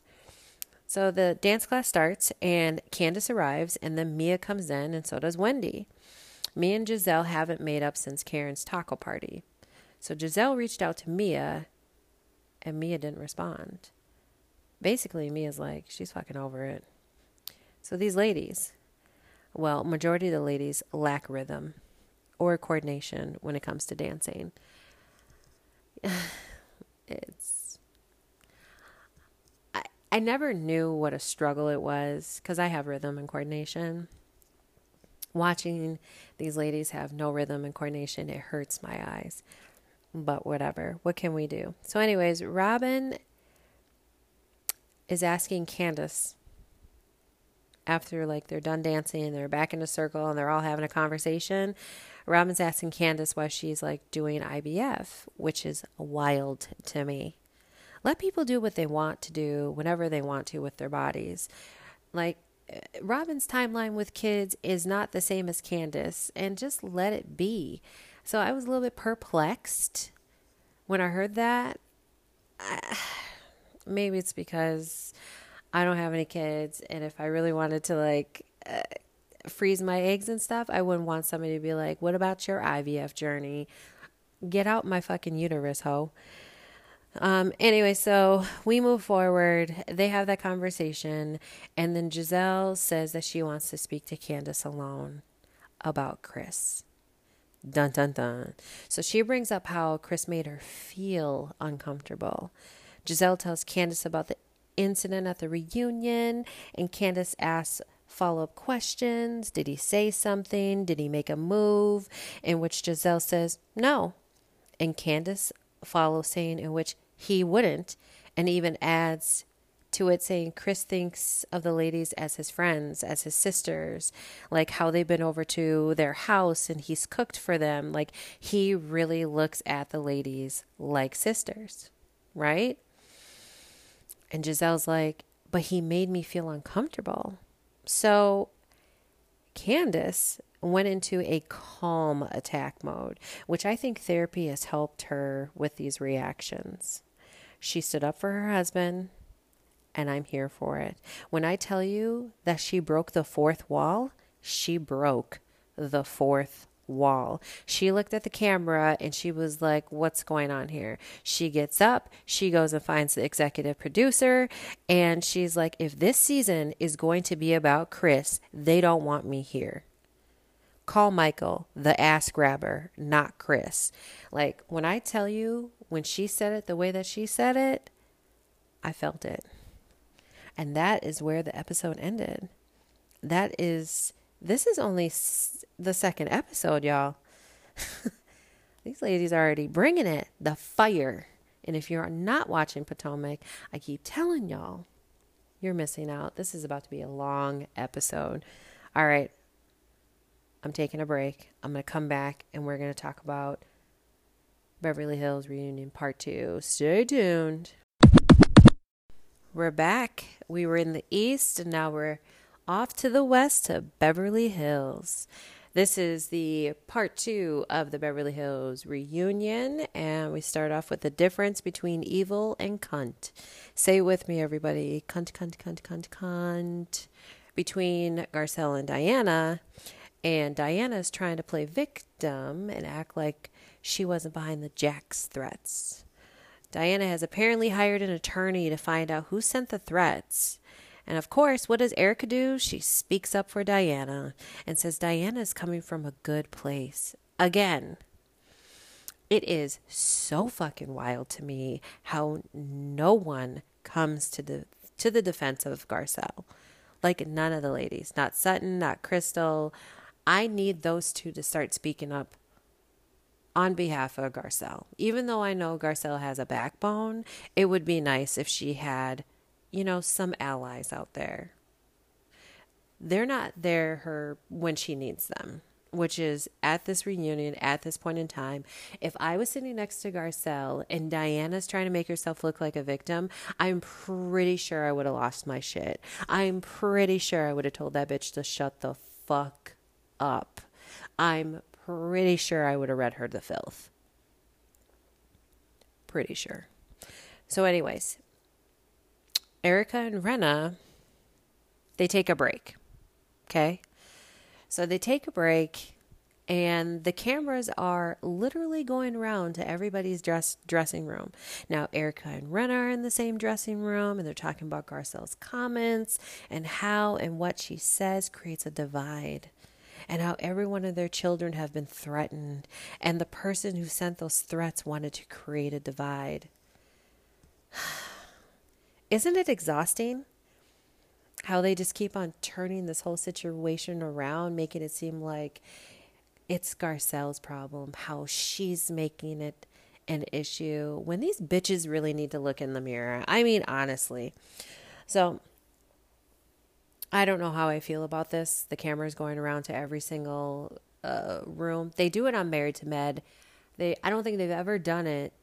So the dance class starts and Candace arrives and then Mia comes in and so does Wendy. Mia and Gizelle haven't made up since Karen's taco party. So Gizelle reached out to Mia, and Mia didn't respond. Basically, Mia's like, she's fucking over it. So these ladies, well, majority of the ladies lack rhythm or coordination when it comes to dancing. it's I I never knew what a struggle it was cuz I have rhythm and coordination watching these ladies have no rhythm and coordination, it hurts my eyes. But whatever. What can we do? So, anyways, Robyn is asking Candace after like they're done dancing and they're back in a circle and they're all having a conversation. Robyn's asking Candace why she's like doing IVF, which is wild to me. Let people do what they want to do whenever they want to with their bodies. Like Robyn's timeline with kids is not the same as Candace, and just let it be. So I was a little bit perplexed when I heard that. I, maybe it's because I don't have any kids, and if I really wanted to like uh, freeze my eggs and stuff, I wouldn't want somebody to be like, "What about your IVF journey? Get out my fucking uterus, hoe." Um, anyway, so we move forward. They have that conversation, and then Gizelle says that she wants to speak to Candace alone about Chris. Dun dun dun. So she brings up how Chris made her feel uncomfortable. Gizelle tells Candace about the incident at the reunion, and Candace asks follow up questions. Did he say something? Did he make a move? In which Gizelle says no. And Candace follow saying in which he wouldn't, and even adds to it saying Chris thinks of the ladies as his friends, as his sisters, like how they've been over to their house and he's cooked for them. Like he really looks at the ladies like sisters, right? And Gizelle's like, but he made me feel uncomfortable. So Candace went into a calm attack mode, which I think therapy has helped her with these reactions. She stood up for her husband, and I'm here for it. When I tell you that she broke the fourth wall, she broke the fourth wall. She looked at the camera and she was like, What's going on here? She gets up, she goes and finds the executive producer, and she's like, If this season is going to be about Chris, they don't want me here call Michael the ass grabber, not Chris. Like when I tell you, when she said it the way that she said it, I felt it. And that is where the episode ended. That is, this is only s- the second episode, y'all. These ladies are already bringing it, the fire. And if you're not watching Potomac, I keep telling y'all, you're missing out. This is about to be a long episode. All right, I'm taking a break. I'm going to come back and we're going to talk about Beverly Hills Reunion Part 2. Stay tuned. We're back. We were in the east and now we're off to the west to Beverly Hills. This is the part two of the Beverly Hills reunion, and we start off with the difference between evil and cunt. Say with me, everybody cunt, cunt, cunt, cunt, cunt. Between Garcelle and Diana, and Diana's trying to play victim and act like she wasn't behind the Jax threats. Diana has apparently hired an attorney to find out who sent the threats. And of course, what does Erika do? She speaks up for Diana and says Diana is coming from a good place. Again, It is so fucking wild to me how no one comes to the to the defense of Garcelle. Like none of the ladies, not Sutton, not Crystal. I need those two to start speaking up on behalf of Garcelle. Even though I know Garcelle has a backbone, it would be nice if she had, you know, some allies out there. They're not there her when she needs them which is at this reunion, at this point in time, if I was sitting next to Garcelle and Diana's trying to make herself look like a victim, I'm pretty sure I would have lost my shit. I'm pretty sure I would have told that bitch to shut the fuck up. I'm pretty sure I would have read her the filth. Pretty sure. So, anyways, Erika and Rinna, they take a break. Okay. So they take a break and the cameras are literally going around to everybody's dress dressing room. Now Erika and Ren are in the same dressing room and they're talking about Garcelle's comments and how and what she says creates a divide. And how every one of their children have been threatened, and the person who sent those threats wanted to create a divide. Isn't it exhausting? how they just keep on turning this whole situation around, making it seem like it's Garcelle's problem, how she's making it an issue when these bitches really need to look in the mirror. I mean, honestly. So, I don't know how I feel about this. The camera's going around to every single uh, room. They do it on Married to Med. They, I don't think they've ever done it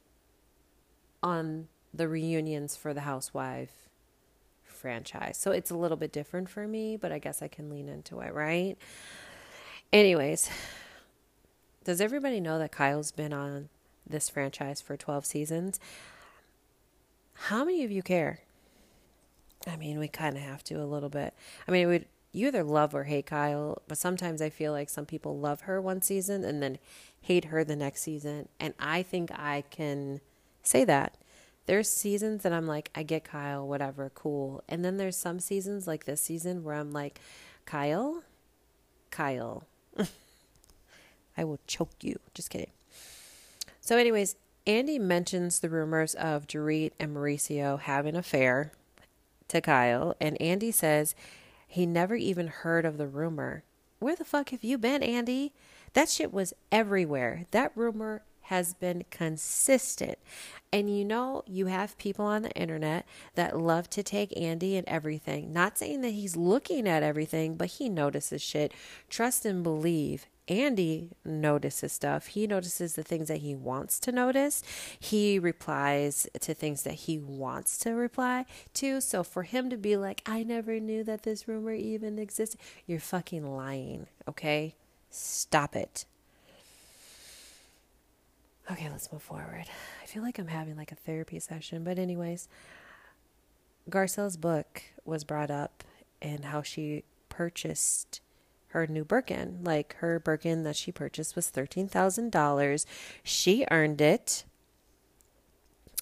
on the reunions for the housewife franchise. So it's a little bit different for me, but I guess I can lean into it, right? Anyways, does everybody know that Kyle's been on this franchise for 12 seasons? How many of you care? I mean, we kind of have to a little bit. I mean, would you either love or hate Kyle, but sometimes I feel like some people love her one season and then hate her the next season, and I think I can say that there's seasons that I'm like, I get Kyle, whatever, cool. And then there's some seasons like this season where I'm like, Kyle, Kyle, I will choke you. Just kidding. So, anyways, Andy mentions the rumors of Dorit and Mauricio having an affair to Kyle, and Andy says he never even heard of the rumor. Where the fuck have you been, Andy? That shit was everywhere. That rumor has been consistent. And you know, you have people on the internet that love to take Andy and everything. Not saying that he's looking at everything, but he notices shit. Trust and believe. Andy notices stuff. He notices the things that he wants to notice. He replies to things that he wants to reply to. So for him to be like, I never knew that this rumor even existed, you're fucking lying, okay? Stop it. Okay, let's move forward. I feel like I'm having like a therapy session, but anyways, Garcelle's book was brought up and how she purchased her new Birkin. Like her Birkin that she purchased was $13,000. She earned it.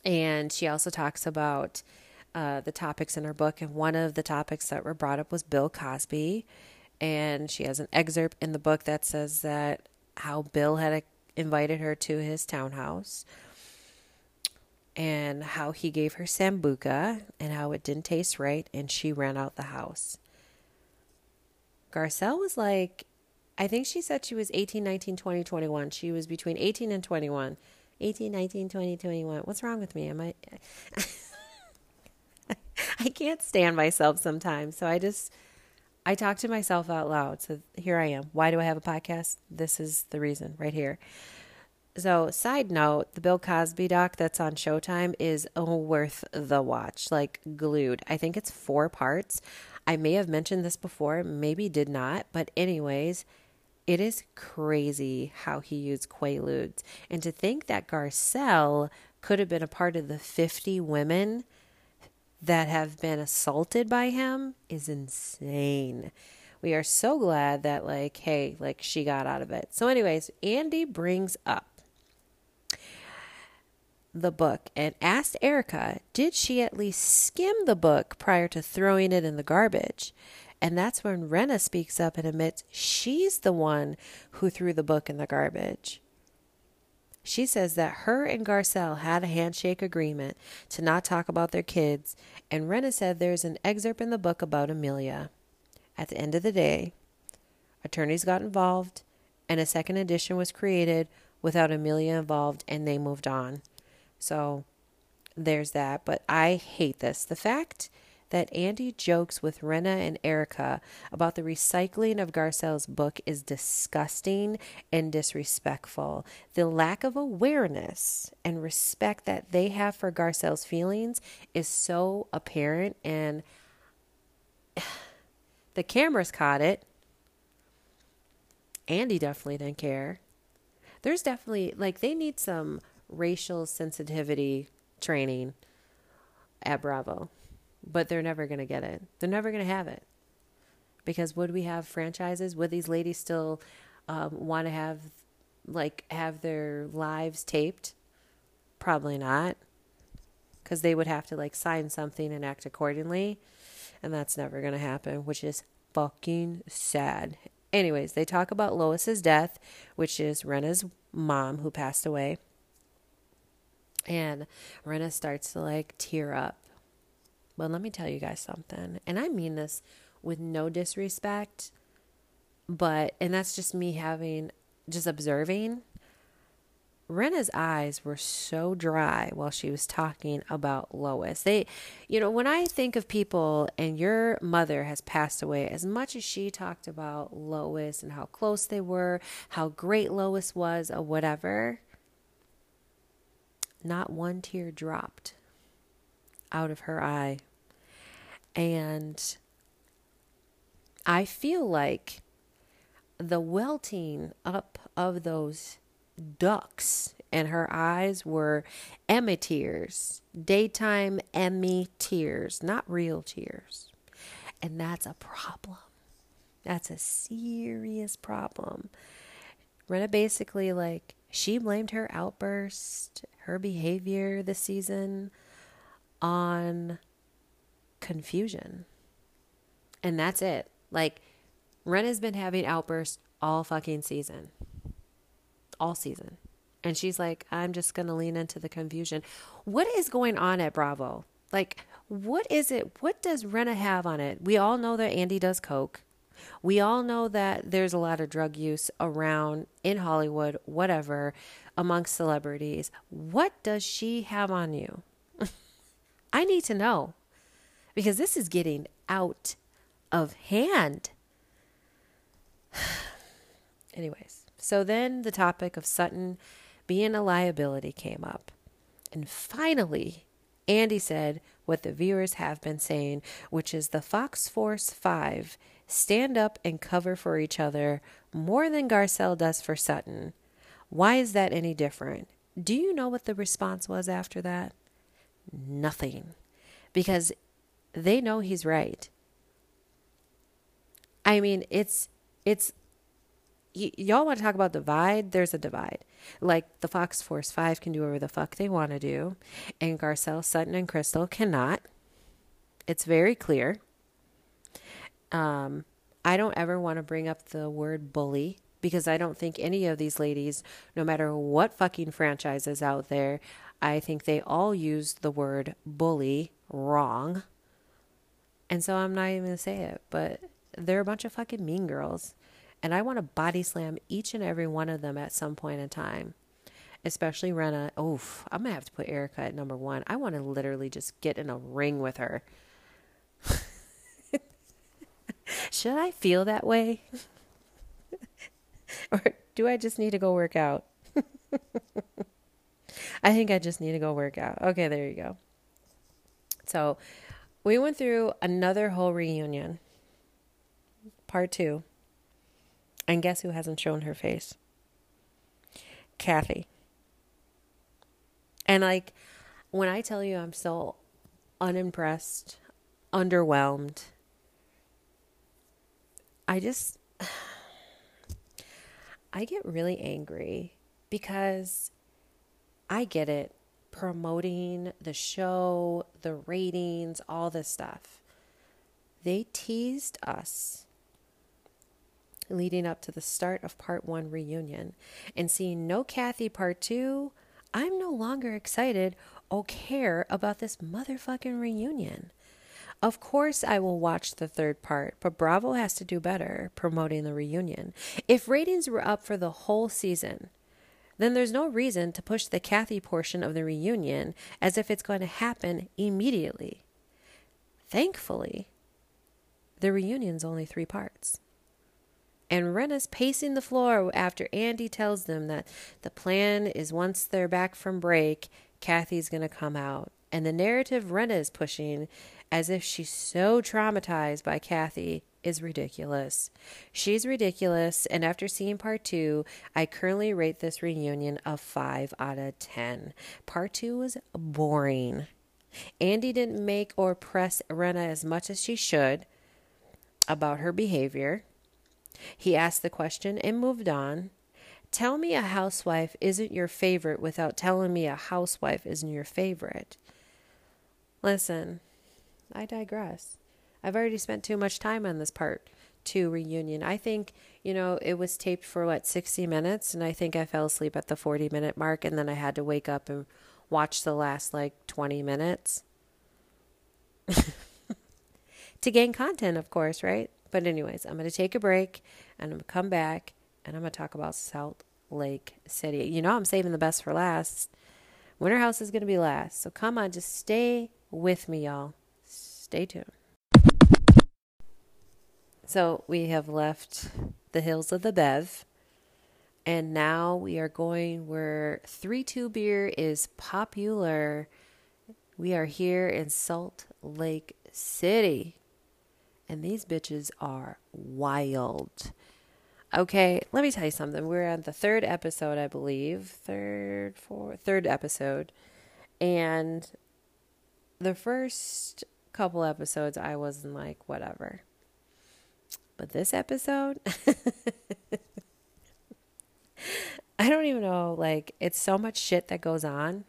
And she also talks about uh, the topics in her book. And one of the topics that were brought up was Bill Cosby. And she has an excerpt in the book that says that how Bill had a invited her to his townhouse and how he gave her sambuca and how it didn't taste right and she ran out the house. Garcelle was like, I think she said she was 18, 19, 20, 21. She was between 18 and 21. 18, 19, 20, 21. What's wrong with me? Am I. I can't stand myself sometimes. So I just I talk to myself out loud. So here I am. Why do I have a podcast? This is the reason right here. So, side note, the Bill Cosby doc that's on Showtime is worth the watch, like glued. I think it's four parts. I may have mentioned this before, maybe did not, but anyways, it is crazy how he used Quaaludes. And to think that Garcelle could have been a part of the 50 women that have been assaulted by him is insane. We are so glad that, like, hey, like she got out of it. So, anyways, Andy brings up the book and asked Erika, did she at least skim the book prior to throwing it in the garbage? And that's when Rinna speaks up and admits she's the one who threw the book in the garbage. She says that her and Garcelle had a handshake agreement to not talk about their kids, and Rinna said there's an excerpt in the book about Amelia. At the end of the day, attorneys got involved, and a second edition was created without Amelia involved, and they moved on. So there's that. But I hate this. The fact that Andy jokes with Rinna and Erika about the recycling of Garcelle's book is disgusting and disrespectful. The lack of awareness and respect that they have for Garcelle's feelings is so apparent, and the cameras caught it. Andy definitely didn't care. There's definitely, like, they need some racial sensitivity training at Bravo but they're never going to get it. They're never going to have it. Because would we have franchises? Would these ladies still um, want to have, like, have their lives taped? Probably not. Because they would have to, like, sign something and act accordingly. And that's never going to happen, which is fucking sad. Anyways, they talk about Lois's death, which is Rinna's mom who passed away. And Rena starts to like tear up but let me tell you guys something. And I mean this with no disrespect, but, and that's just me having, just observing. Rinna's eyes were so dry while she was talking about Lois. They, you know, when I think of people and your mother has passed away, as much as she talked about Lois and how close they were, how great Lois was, or whatever, not one tear dropped out of her eye. And I feel like the welting up of those ducks and her eyes were Emmy tears, daytime Emmy tears, not real tears. And that's a problem. That's a serious problem. Rinna basically like she blamed her outburst, her behavior this season on confusion. And that's it. Like, Ren has been having outbursts all fucking season. All season. And she's like, I'm just going to lean into the confusion. What is going on at Bravo? Like, what is it? What does Rinna have on it? We all know that Andy does coke. We all know that there's a lot of drug use around in Hollywood, whatever, amongst celebrities. What does she have on you? I need to know because this is getting out of hand. Anyways, so then the topic of Sutton being a liability came up. And finally, Andy said what the viewers have been saying, which is the Fox Force 5 stand up and cover for each other more than Garcelle does for Sutton. Why is that any different? Do you know what the response was after that? Nothing. Because they know he's right. I mean, it's it's y- y'all want to talk about divide? There's a divide. Like the Fox Force Five can do whatever the fuck they want to do, and Garcelle, Sutton, and Crystal cannot. It's very clear. Um, I don't ever want to bring up the word bully because I don't think any of these ladies, no matter what fucking franchise is out there, I think they all use the word bully wrong. And so I'm not even going to say it, but they're a bunch of fucking mean girls. And I want to body slam each and every one of them at some point in time. Especially Rinna. Oof, I'm going to have to put Erika at number one. I want to literally just get in a ring with her. Should I feel that way? or do I just need to go work out? I think I just need to go work out. Okay, there you go. So we went through another whole reunion, part two. And guess who hasn't shown her face? Kathy. And like, when I tell you I'm so unimpressed, underwhelmed, I just, I get really angry because I get it promoting the show, the ratings, all this stuff. They teased us leading up to the start of part one reunion. And seeing no Kathy part two, I'm no longer excited or care about this motherfucking reunion. Of course, I will watch the third part, but Bravo has to do better promoting the reunion. If ratings were up for the whole season, then there's no reason to push the Kathy portion of the reunion as if it's going to happen immediately. Thankfully, the reunion's only three parts. And Rinna's pacing the floor after Andy tells them that the plan is once they're back from break, Kathy's going to come out. And the narrative Rinna is pushing as if she's so traumatized by Kathy is ridiculous. She's ridiculous, and after seeing part two, I currently rate this reunion a 5 out of 10. Part two was boring. Andy didn't make or press Rinna as much as she should about her behavior. He asked the question and moved on. Tell me a housewife isn't your favorite without telling me a housewife isn't your favorite. Listen, I digress. I've already spent too much time on this part two reunion. I think, you know, it was taped for what, 60 minutes, and I think I fell asleep at the 40 minute mark, and then I had to wake up and watch the last like 20 minutes to gain content, of course, right? But, anyways, I'm going to take a break and I'm going to come back and I'm going to talk about Salt Lake City. You know, I'm saving the best for last. Winter House is going to be last. So, come on, just stay with me, y'all. Stay tuned. So, we have left the hills of the Bev. And now we are going where 3 2 beer is popular. We are here in Salt Lake City. And these bitches are wild. Okay, let me tell you something. We're on the third episode, I believe. Third, fourth, third episode. And the first couple episodes, I wasn't like, whatever. But this episode, I don't even know. Like, it's so much shit that goes on.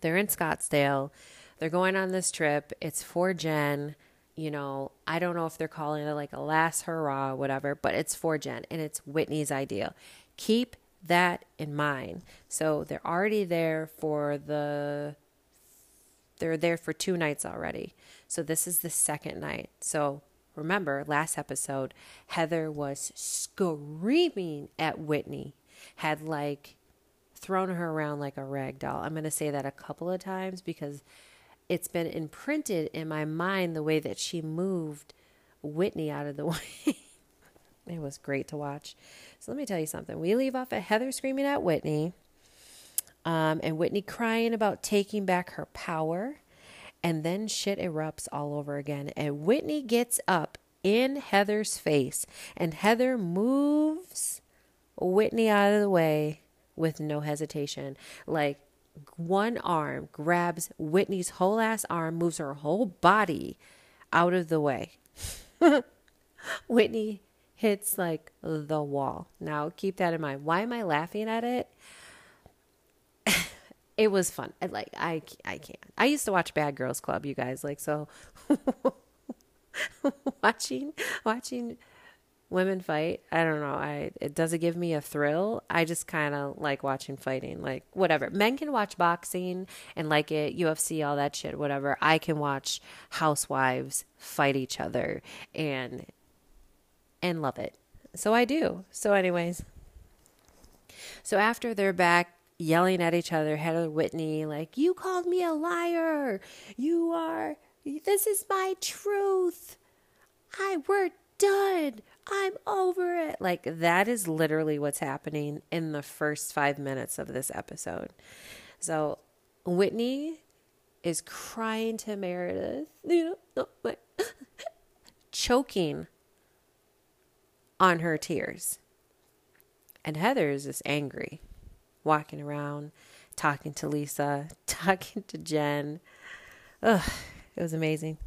They're in Scottsdale. They're going on this trip. It's for Jen. You know, I don't know if they're calling it like a last hurrah, whatever, but it's for Jen and it's Whitney's idea. Keep that in mind. So they're already there for the they're there for two nights already. So this is the second night. So remember, last episode, Heather was screaming at Whitney, had like thrown her around like a rag doll. I'm going to say that a couple of times because it's been imprinted in my mind the way that she moved Whitney out of the way. it was great to watch. So let me tell you something. We leave off at Heather screaming at Whitney, um, and Whitney crying about taking back her power. And then shit erupts all over again. And Whitney gets up in Heather's face, and Heather moves Whitney out of the way with no hesitation. Like one arm grabs Whitney's whole ass arm, moves her whole body out of the way. Whitney hits like the wall. Now, keep that in mind. Why am I laughing at it? It was fun. I, like I I can't. I used to watch Bad Girls Club, you guys. Like so watching watching women fight i don't know i it doesn't give me a thrill i just kind of like watching fighting like whatever men can watch boxing and like it ufc all that shit whatever i can watch housewives fight each other and and love it so i do so anyways so after they're back yelling at each other heather whitney like you called me a liar you are this is my truth i we're done I'm over it. Like that is literally what's happening in the first five minutes of this episode. So Whitney is crying to Meredith, you know, choking on her tears. And Heather is just angry, walking around, talking to Lisa, talking to Jen. Ugh, it was amazing.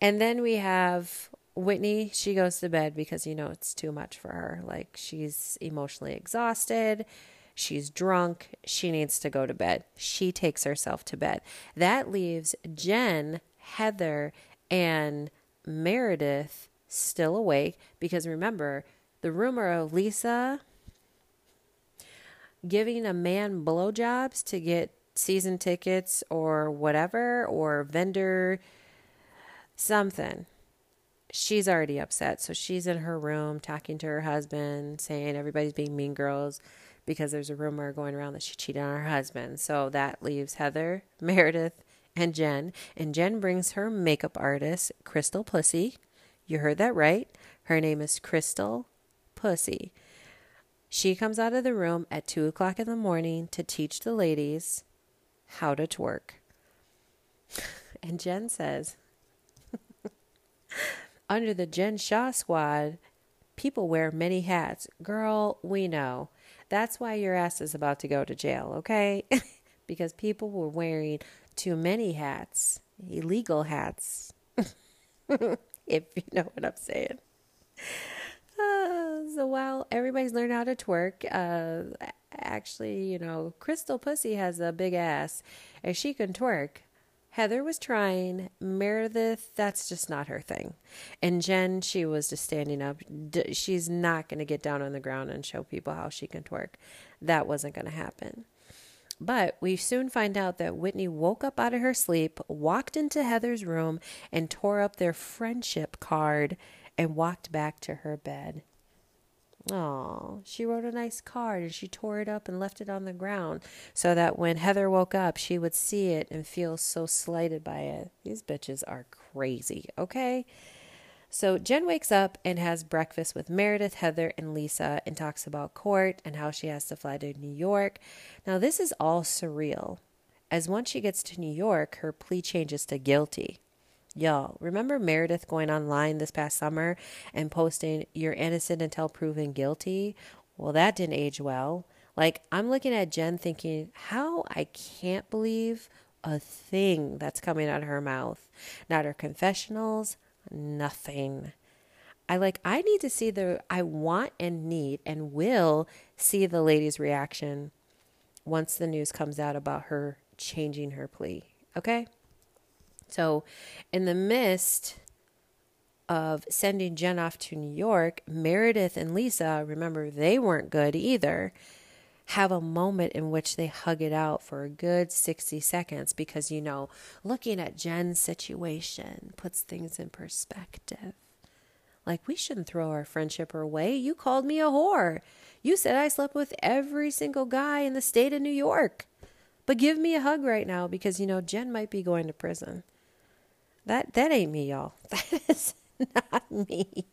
And then we have Whitney, she goes to bed because, you know, it's too much for her. Like, she's emotionally exhausted. She's drunk. She needs to go to bed. She takes herself to bed. That leaves Jen, Heather, and Meredith still awake because remember, the rumor of Lisa giving a man blowjobs to get season tickets or whatever, or vendor something. She's already upset. So she's in her room talking to her husband, saying everybody's being mean girls because there's a rumor going around that she cheated on her husband. So that leaves Heather, Meredith, and Jen. And Jen brings her makeup artist, Crystal Pussy. You heard that right. Her name is Crystal Pussy. She comes out of the room at two o'clock in the morning to teach the ladies how to twerk. And Jen says, under the Jen Shah squad, people wear many hats. Girl, we know. That's why your ass is about to go to jail, okay? because people were wearing too many hats, illegal hats, if you know what I'm saying. Uh, while everybody's learned how to twerk, uh, actually, you know, Crystal Pussy has a big ass and she can twerk. Heather was trying. Meredith, that's just not her thing. And Jen, she was just standing up. She's not going to get down on the ground and show people how she can twerk. That wasn't going to happen. But we soon find out that Whitney woke up out of her sleep, walked into Heather's room, and tore up their friendship card and walked back to her bed. Oh, she wrote a nice card and she tore it up and left it on the ground so that when Heather woke up, she would see it and feel so slighted by it. These bitches are crazy, okay? So Jen wakes up and has breakfast with Meredith, Heather, and Lisa and talks about court and how she has to fly to New York. Now, this is all surreal, as once she gets to New York, her plea changes to guilty. Y'all, remember Meredith going online this past summer and posting, You're innocent until proven guilty? Well, that didn't age well. Like, I'm looking at Jen thinking, How I can't believe a thing that's coming out of her mouth. Not her confessionals, nothing. I like, I need to see the, I want and need and will see the lady's reaction once the news comes out about her changing her plea. Okay? So, in the midst of sending Jen off to New York, Meredith and Lisa, remember, they weren't good either, have a moment in which they hug it out for a good 60 seconds because, you know, looking at Jen's situation puts things in perspective. Like, we shouldn't throw our friendship away. You called me a whore. You said I slept with every single guy in the state of New York. But give me a hug right now because, you know, Jen might be going to prison. That that ain't me, y'all. That is not me.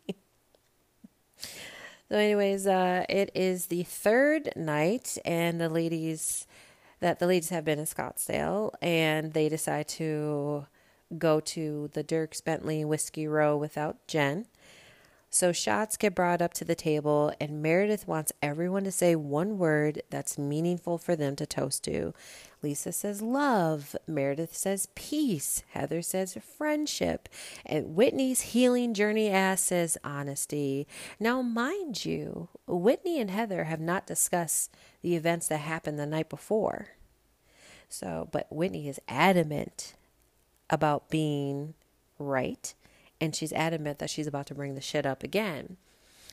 so, anyways, uh, it is the third night, and the ladies that the ladies have been in Scottsdale, and they decide to go to the Dierks Bentley Whiskey Row without Jen. So shots get brought up to the table, and Meredith wants everyone to say one word that's meaningful for them to toast to. Lisa says love. Meredith says peace. Heather says friendship. And Whitney's healing journey ass says honesty. Now, mind you, Whitney and Heather have not discussed the events that happened the night before. So, but Whitney is adamant about being right and she's adamant that she's about to bring the shit up again.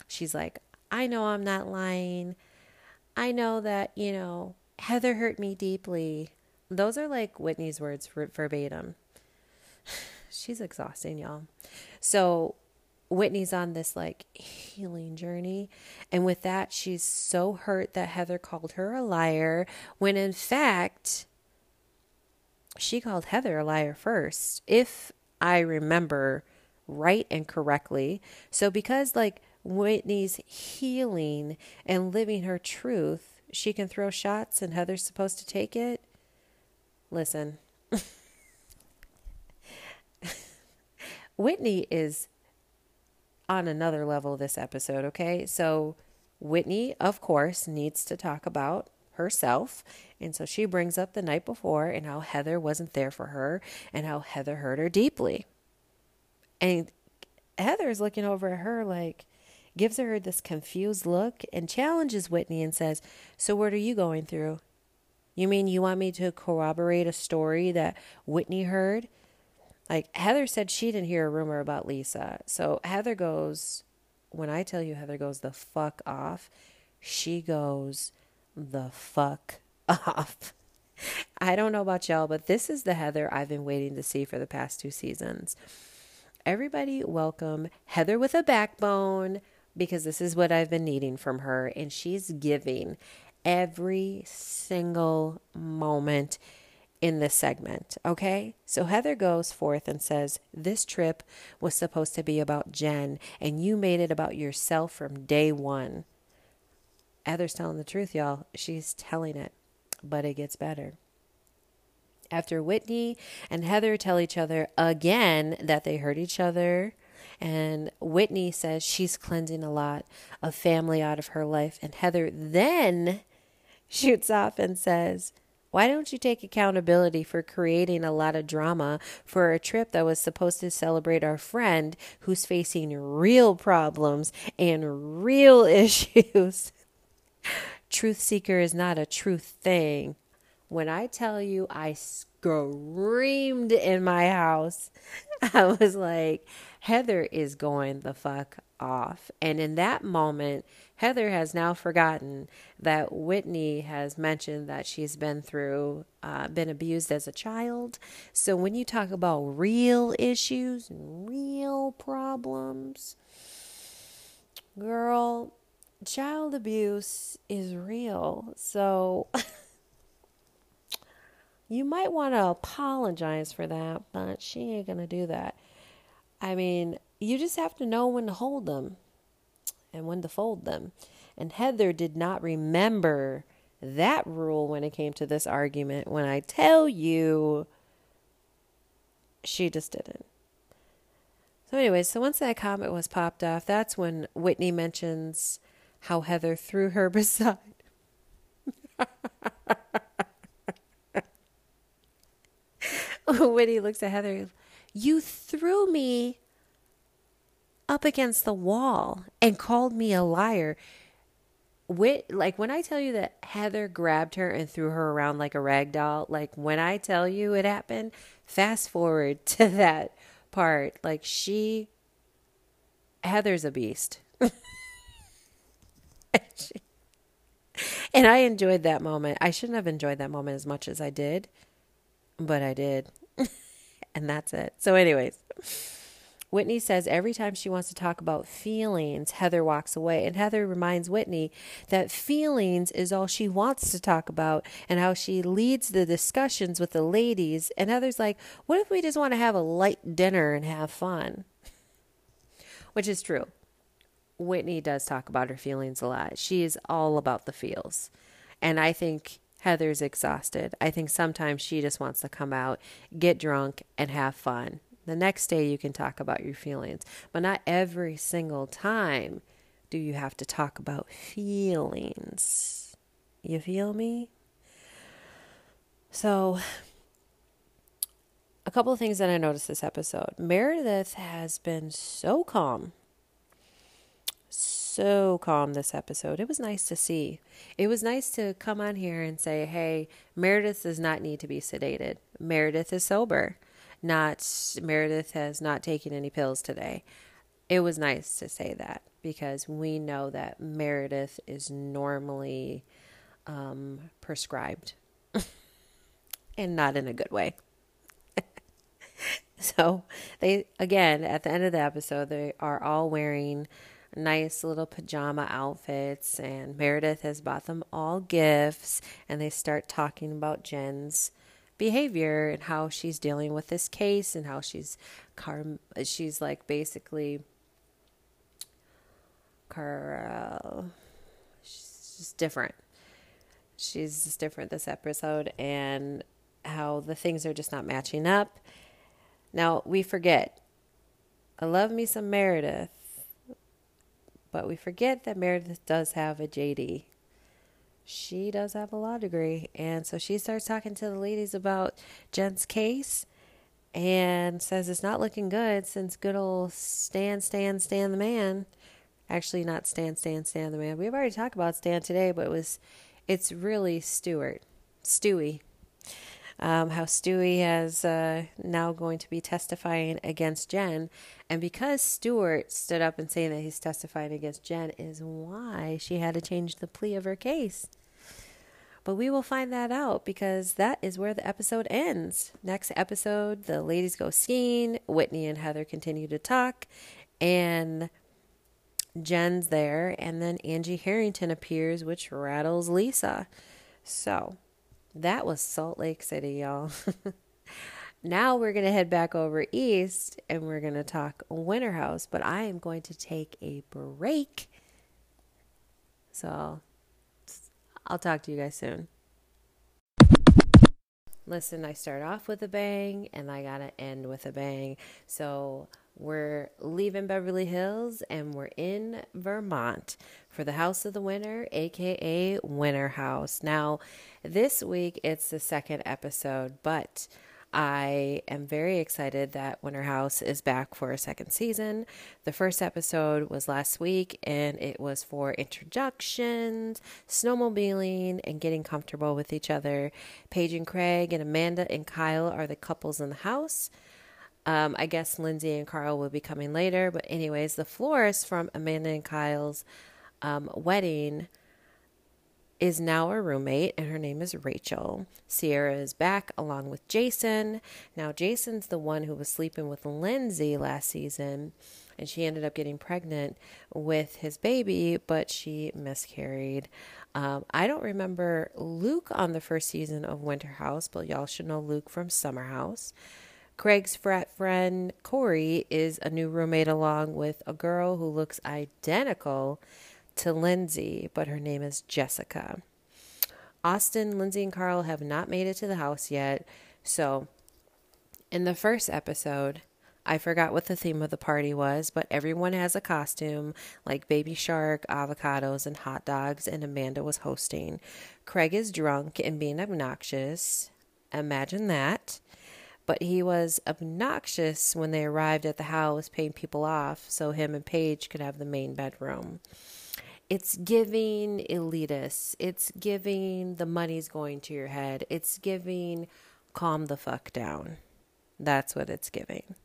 She's like, I know I'm not lying. I know that, you know, Heather hurt me deeply. Those are like Whitney's words verbatim. she's exhausting, y'all. So Whitney's on this like healing journey. And with that, she's so hurt that Heather called her a liar when in fact, she called Heather a liar first. If I remember right and correctly. So, because like Whitney's healing and living her truth, she can throw shots and Heather's supposed to take it. Listen, Whitney is on another level this episode, okay? So, Whitney, of course, needs to talk about herself. And so she brings up the night before and how Heather wasn't there for her and how Heather hurt her deeply. And Heather's looking over at her like, gives her this confused look and challenges Whitney and says, So, what are you going through? You mean you want me to corroborate a story that Whitney heard? Like Heather said she didn't hear a rumor about Lisa. So Heather goes, when I tell you Heather goes the fuck off, she goes the fuck off. I don't know about y'all, but this is the Heather I've been waiting to see for the past two seasons. Everybody, welcome Heather with a backbone because this is what I've been needing from her, and she's giving every single moment in this segment. Okay? So Heather goes forth and says, This trip was supposed to be about Jen, and you made it about yourself from day one. Heather's telling the truth, y'all. She's telling it, but it gets better. After Whitney and Heather tell each other again that they hurt each other, and Whitney says she's cleansing a lot of family out of her life, and Heather then shoots off and says, why don't you take accountability for creating a lot of drama for a trip that was supposed to celebrate our friend who's facing real problems and real issues? truth seeker is not a truth thing. When I tell you I screamed in my house, I was like, Heather is going the fuck off. And in that moment, Heather has now forgotten that Whitney has mentioned that she's been through, uh, been abused as a child. So when you talk about real issues and real problems, girl, child abuse is real. So you might want to apologize for that, but she ain't going to do that. I mean, you just have to know when to hold them and when to fold them. And Heather did not remember that rule when it came to this argument. When I tell you, she just didn't. So, anyways, so once that comment was popped off, that's when Whitney mentions how Heather threw her beside. Whitney looks at Heather. You threw me up against the wall and called me a liar. Wit, like when I tell you that Heather grabbed her and threw her around like a rag doll, like when I tell you it happened, fast forward to that part. Like she, Heather's a beast. and I enjoyed that moment. I shouldn't have enjoyed that moment as much as I did, but I did. and that's it. So, anyways. Whitney says every time she wants to talk about feelings, Heather walks away. And Heather reminds Whitney that feelings is all she wants to talk about and how she leads the discussions with the ladies. And Heather's like, what if we just want to have a light dinner and have fun? Which is true. Whitney does talk about her feelings a lot. She is all about the feels. And I think Heather's exhausted. I think sometimes she just wants to come out, get drunk, and have fun. The next day you can talk about your feelings, but not every single time do you have to talk about feelings. You feel me? So, a couple of things that I noticed this episode. Meredith has been so calm. So calm this episode. It was nice to see. It was nice to come on here and say, hey, Meredith does not need to be sedated. Meredith is sober not Meredith has not taken any pills today. It was nice to say that because we know that Meredith is normally um, prescribed and not in a good way. so they again at the end of the episode they are all wearing nice little pajama outfits and Meredith has bought them all gifts and they start talking about Jen's behavior and how she's dealing with this case and how she's car she's like basically car she's just different. She's just different this episode and how the things are just not matching up. Now we forget i love me some meredith but we forget that meredith does have a jd she does have a law degree. And so she starts talking to the ladies about Jen's case and says it's not looking good since good old Stan, Stan, Stan the man. Actually, not Stan, Stan, Stan the man. We've already talked about Stan today, but it was, it's really Stuart, Stewie. um, how Stewie has uh, now going to be testifying against Jen. And because Stuart stood up and saying that he's testifying against Jen is why she had to change the plea of her case. But we will find that out because that is where the episode ends. Next episode, the ladies go skiing. Whitney and Heather continue to talk. And Jen's there. And then Angie Harrington appears, which rattles Lisa. So that was Salt Lake City, y'all. now we're going to head back over east and we're going to talk Winter House, but I am going to take a break. So I'll talk to you guys soon. Listen, I start off with a bang and I got to end with a bang. So we're leaving Beverly Hills and we're in Vermont for the House of the Winter, aka Winter House. Now, this week it's the second episode, but I am very excited that Winter House is back for a second season. The first episode was last week and it was for introductions, snowmobiling, and getting comfortable with each other. Paige and Craig and Amanda and Kyle are the couples in the house. Um, I guess Lindsay and Carl will be coming later, but anyways, the florist from Amanda and Kyle's um, wedding is now a roommate, and her name is Rachel. Ciara is back along with Jason. Now, Jason's the one who was sleeping with Lindsay last season, and she ended up getting pregnant with his baby, but she miscarried. Um, I don't remember Luke on the first season of Winter House, but y'all should know Luke from Summer House. Craig's frat friend Kory is a new roommate along with a girl who looks identical to Lindsay, but her name is Jessica. Austin, Lindsay, and Carl have not made it to the house yet. So, in the first episode, I forgot what the theme of the party was, but everyone has a costume like baby shark, avocados, and hot dogs, and Amanda was hosting. Craig is drunk and being obnoxious. Imagine that. But he was obnoxious when they arrived at the house, paying people off so him and Paige could have the main bedroom it's giving elitist. It's giving the money's going to your head. It's giving calm the fuck down. That's what it's giving.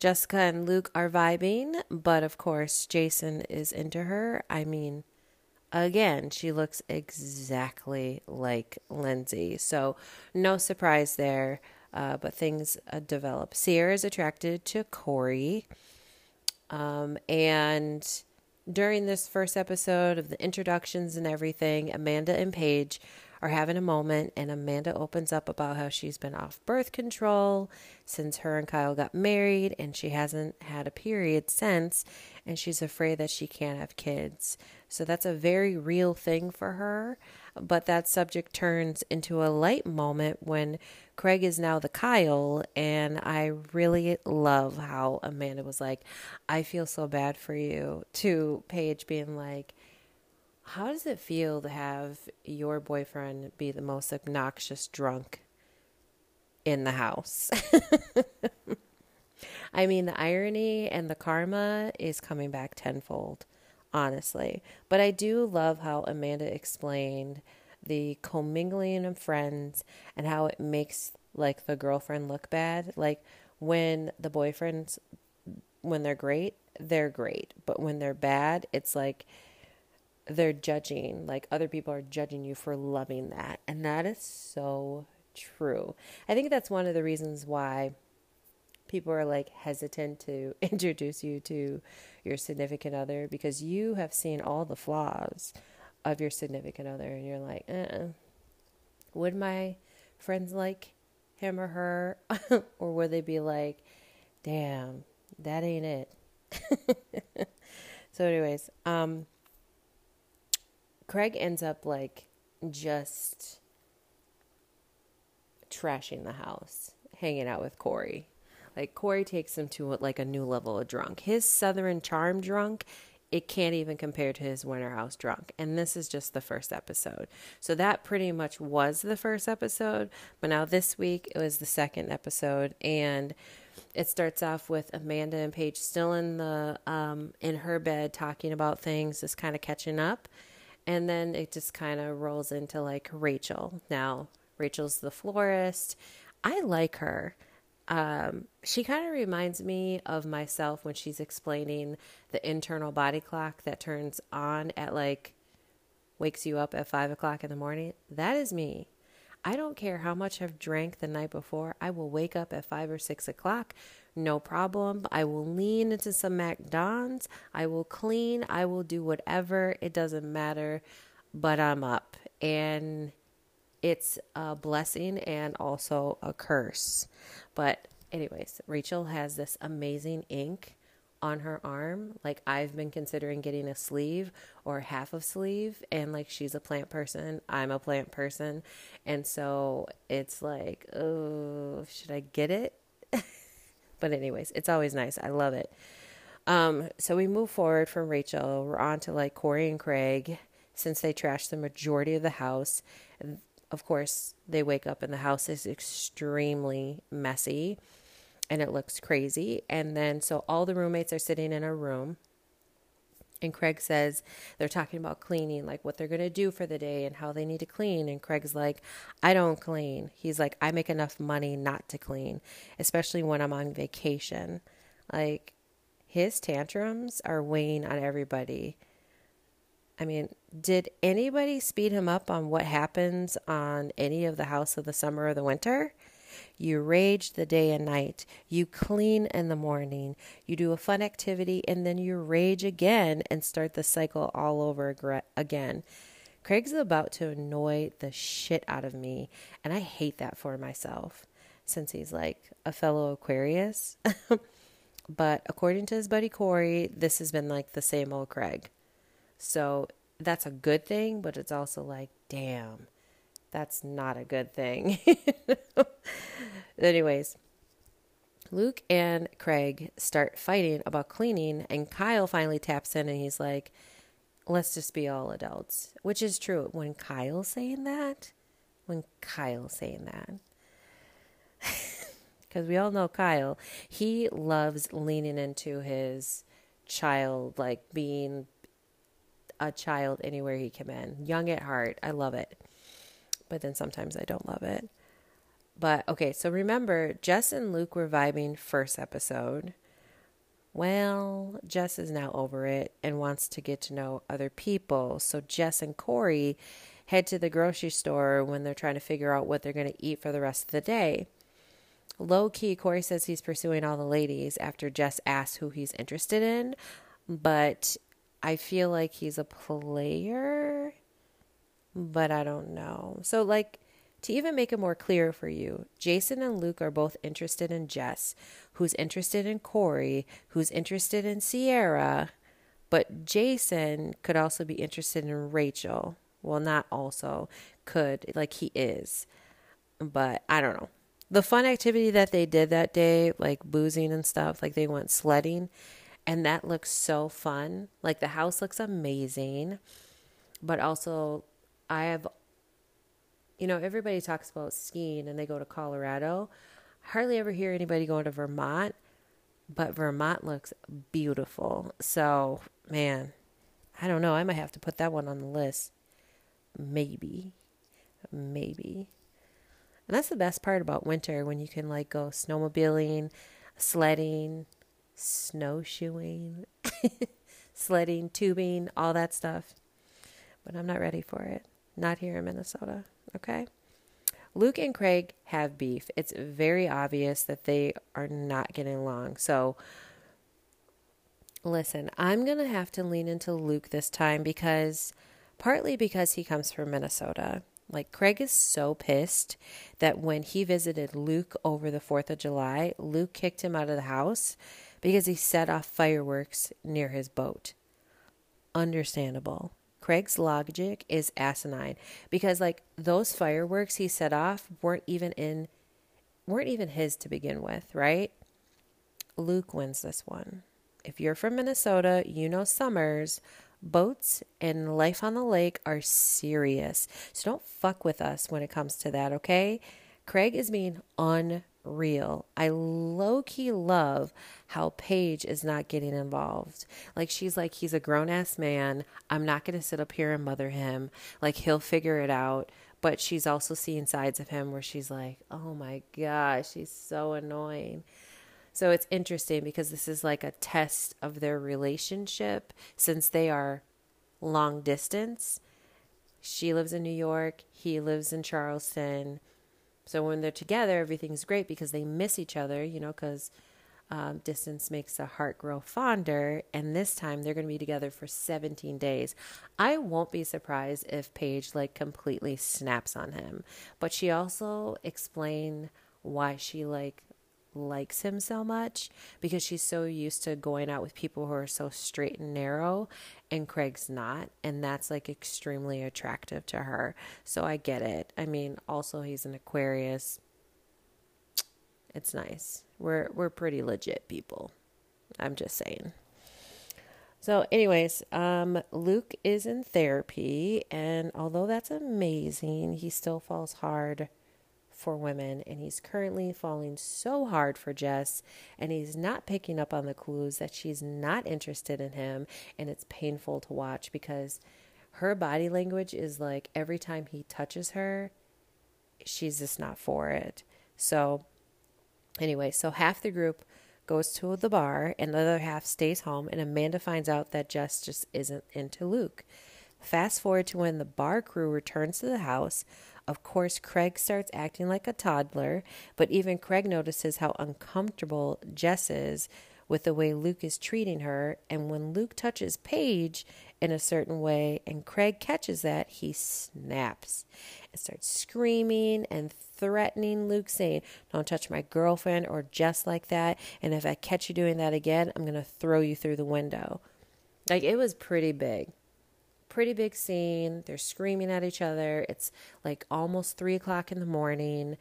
Jessica and Luke are vibing, but of course, Jason is into her. I mean, again, she looks exactly like Lindsay. So, no surprise there, uh, but things uh, develop. Ciara is attracted to Kory. Um, and during this first episode of the introductions and everything, Amanda and Paige are having a moment, and Amanda opens up about how she's been off birth control since her and Kyle got married, and she hasn't had a period since, and she's afraid that she can't have kids. So that's a very real thing for her. But that subject turns into a light moment when Craig is now the Kyle, and I really love how Amanda was like, I feel so bad for you, to Paige being like, How does it feel to have your boyfriend be the most obnoxious drunk in the house? I mean, the irony and the karma is coming back tenfold, honestly. But I do love how Amanda explained the commingling of friends and how it makes like the girlfriend look bad. Like when the boyfriends when they're great, they're great, but when they're bad, it's like they're judging, like other people are judging you for loving that. And that is so true. I think that's one of the reasons why people are like hesitant to introduce you to your significant other because you have seen all the flaws of your significant other and you're like, uh, would my friends like him or her? or would they be like, damn, that ain't it? so, anyways, um, Craig ends up like just trashing the house, hanging out with Kory. Like Kory takes him to like a new level of drunk. His Southern charm drunk it can't even compare to his winter house drunk. And this is just the first episode. So that pretty much was the first episode but now this week it was the second episode. And it starts off with amanda and paige still in the um, in her bed talking about things just kind of catching up. And then it just kind of rolls into like rachel. Now Rachel's the florist. I like her. Um, she kind of reminds me of myself when she's explaining the internal body clock that turns on at like wakes you up at five o'clock in the morning. That is me. I don't care how much I've drank the night before. I will wake up at five or six o'clock, no problem. I will lean into some McDonald's. I will clean. I will do whatever. It doesn't matter, but I'm up. And it's a blessing and also a curse. But, anyways, Rachel has this amazing ink on her arm. Like I've been considering getting a sleeve or half of sleeve and like she's a plant person, I'm a plant person. And so it's like, oh, should I get it? but anyways, it's always nice. I love it. Um, so we move forward from Rachel. We're on to like Kory and Craig since they trashed the majority of the house. Of course, they wake up and the house is extremely messy and it looks crazy. And then, so all the roommates are sitting in a room. And Craig says they're talking about cleaning, like what they're going to do for the day and how they need to clean. And Craig's like, I don't clean. He's like, I make enough money not to clean, especially when I'm on vacation. Like, his tantrums are weighing on everybody. I mean, did anybody speed him up on what happens on any of the house of the summer or the winter? You rage the day and night. You clean in the morning. You do a fun activity and then you rage again and start the cycle all over again. Craig's about to annoy the shit out of me, and I hate that for myself since he's like a fellow Aquarius. but according to his buddy Kory, this has been like the same old Craig. So that's a good thing, but it's also like, damn, that's not a good thing. Anyways, Luke and Craig start fighting about cleaning, and Kyle finally taps in and he's like, let's just be all adults, which is true. When Kyle's saying that, when Kyle's saying that, because we all know Kyle, he loves leaning into his child, like being a child anywhere he can in, young at heart. I love it but then sometimes I don't love it. But okay, so remember, Jess and Luke were vibing first episode. Well, Jess is now over it and wants to get to know other people. So Jess and Kory head to the grocery store when they're trying to figure out what they're going to eat for the rest of the day. Low key, Kory says he's pursuing all the ladies after Jess asks who he's interested in, but I feel like he's a player but I don't know. So, like, to even make it more clear for you, Jason and Luke are both interested in Jess, who's interested in Kory, who's interested in Ciara, but Jason could also be interested in Rachel. Well, not also, could, like, he is. But I don't know. The fun activity that they did that day, like boozing and stuff, like they went sledding, and that looks so fun. Like, the house looks amazing, but also I have, you know, everybody talks about skiing and they go to Colorado. Hardly ever hear anybody going to Vermont, but Vermont looks beautiful. So, man, I don't know. I might have to put that one on the list. Maybe. Maybe. And that's the best part about winter when you can like go snowmobiling, sledding, snowshoeing, sledding, tubing, all that stuff. But I'm not ready for it not here in Minnesota. Okay. Luke and Craig have beef. It's very obvious that they are not getting along. So, listen, I'm going to have to lean into Luke this time because partly because he comes from Minnesota. Like, Craig is so pissed that when he visited Luke over the 4th of July, Luke kicked him out of the house because he set off fireworks near his boat. Understandable. Craig's logic is asinine because like those fireworks he set off weren't even in weren't even his to begin with, right? Luke wins this one. If you're from Minnesota, you know summers, boats and life on the lake are serious. So don't fuck with us when it comes to that, okay? Craig is being un real. I low key love how Paige is not getting involved. Like, she's like, he's a grown ass man. I'm not going to sit up here and mother him. Like, he'll figure it out. but she's also seeing sides of him where she's like, oh my gosh, he's so annoying. So it's interesting because this is like a test of their relationship since they are long distance. She lives in New York, he lives in Charleston. So when they're together, everything's great because they miss each other, you know, because um, distance makes the heart grow fonder. And this time they're going to be together for 17 days. I won't be surprised if Paige like completely snaps on him. But she also explained why she like likes him so much because she's so used to going out with people who are so straight and narrow and Craig's not and that's like extremely attractive to her. So I get it. I mean, also he's an Aquarius. It's nice. We're we're pretty legit people. I'm just saying. So, anyways, um, Luke is in therapy, and although that's amazing, he still falls hard for women, and he's currently falling so hard for Jess, and he's not picking up on the clues that she's not interested in him, and it's painful to watch because her body language is like every time he touches her, she's just not for it. So, anyway, so half the group goes to the bar, and the other half stays home, and Amanda finds out that Jess just isn't into Luke. Fast forward to when the bar crew returns to the house. Of course, Craig starts acting like a toddler, but even Craig notices how uncomfortable Jess is with the way Luke is treating her. And when Luke touches Paige in a certain way and Craig catches that, he snaps and starts screaming and threatening Luke, saying, Don't touch my girlfriend or Jess like that. And if I catch you doing that again, I'm going to throw you through the window. Like, it was pretty big pretty big scene. They're screaming at each other. It's like almost three o'clock in the morning.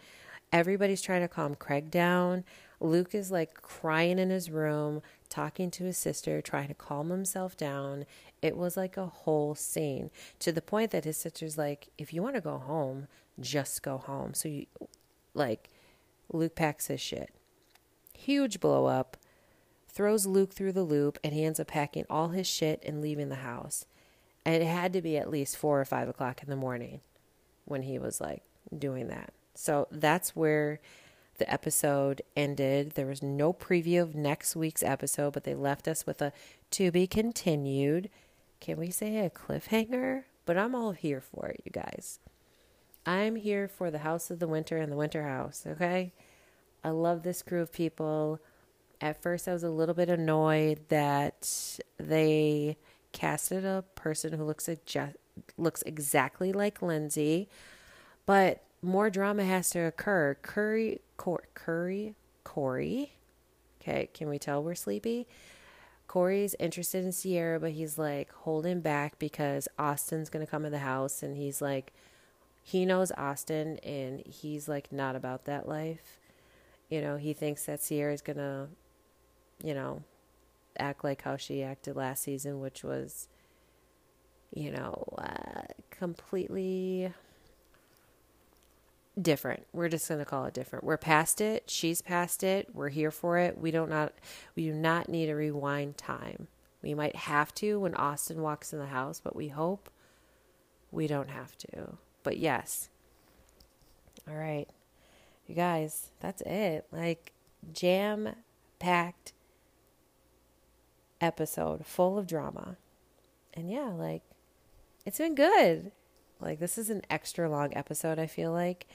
Everybody's trying to calm Craig down. Luke is like crying in his room, talking to his sister, trying to calm himself down. It was like a whole scene to the point that his sister's like, if you want to go home, just go home. So you, like, Luke packs his shit. Huge blow up, throws Luke through the loop, and he ends up packing all his shit and leaving the house. And it had to be at least four or five o'clock in the morning when he was like doing that. So that's where the episode ended. There was no preview of next week's episode, but they left us with a to be continued. Can we say a cliffhanger? But I'm all here for it, you guys. I'm here for the House of the Winter and the Winter House, okay? I love this crew of people. At first, I was a little bit annoyed that they casted a person who looks looks exactly like Lindsay, but more drama has to occur. Curry, Cor- Curry, Kory. Okay, can we tell we're sleepy? Kory's interested in Ciara, but he's like holding back because Austin's gonna come in the house, and he's like, he knows Austin, and he's like not about that life. You know, he thinks that Ciara's gonna, you know, act like how she acted last season, which was, you know, uh, completely different. We're just going to call it different. We're past it. She's past it. We're here for it. We don't not we do not need a rewind time. We might have to when Austin walks in the house, but we hope we don't have to. But yes. All right. You guys, that's it. Like jam packed episode full of drama. And yeah, like it's been good. Like this is an extra long episode, I feel like.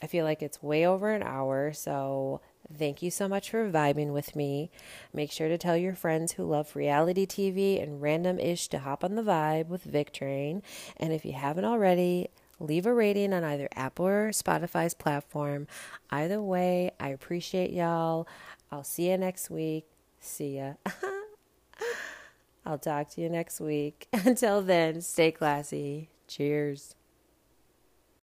I feel like it's way over an hour, so thank you so much for vibing with me. Make sure to tell your friends who love reality TV and random ish to hop on the vibe with Vic. And if you haven't already, leave a rating on either Apple or Spotify's platform. Either way, I appreciate y'all. I'll see you next week. See ya. I'll talk to you next week. Until then, stay classy. Cheers.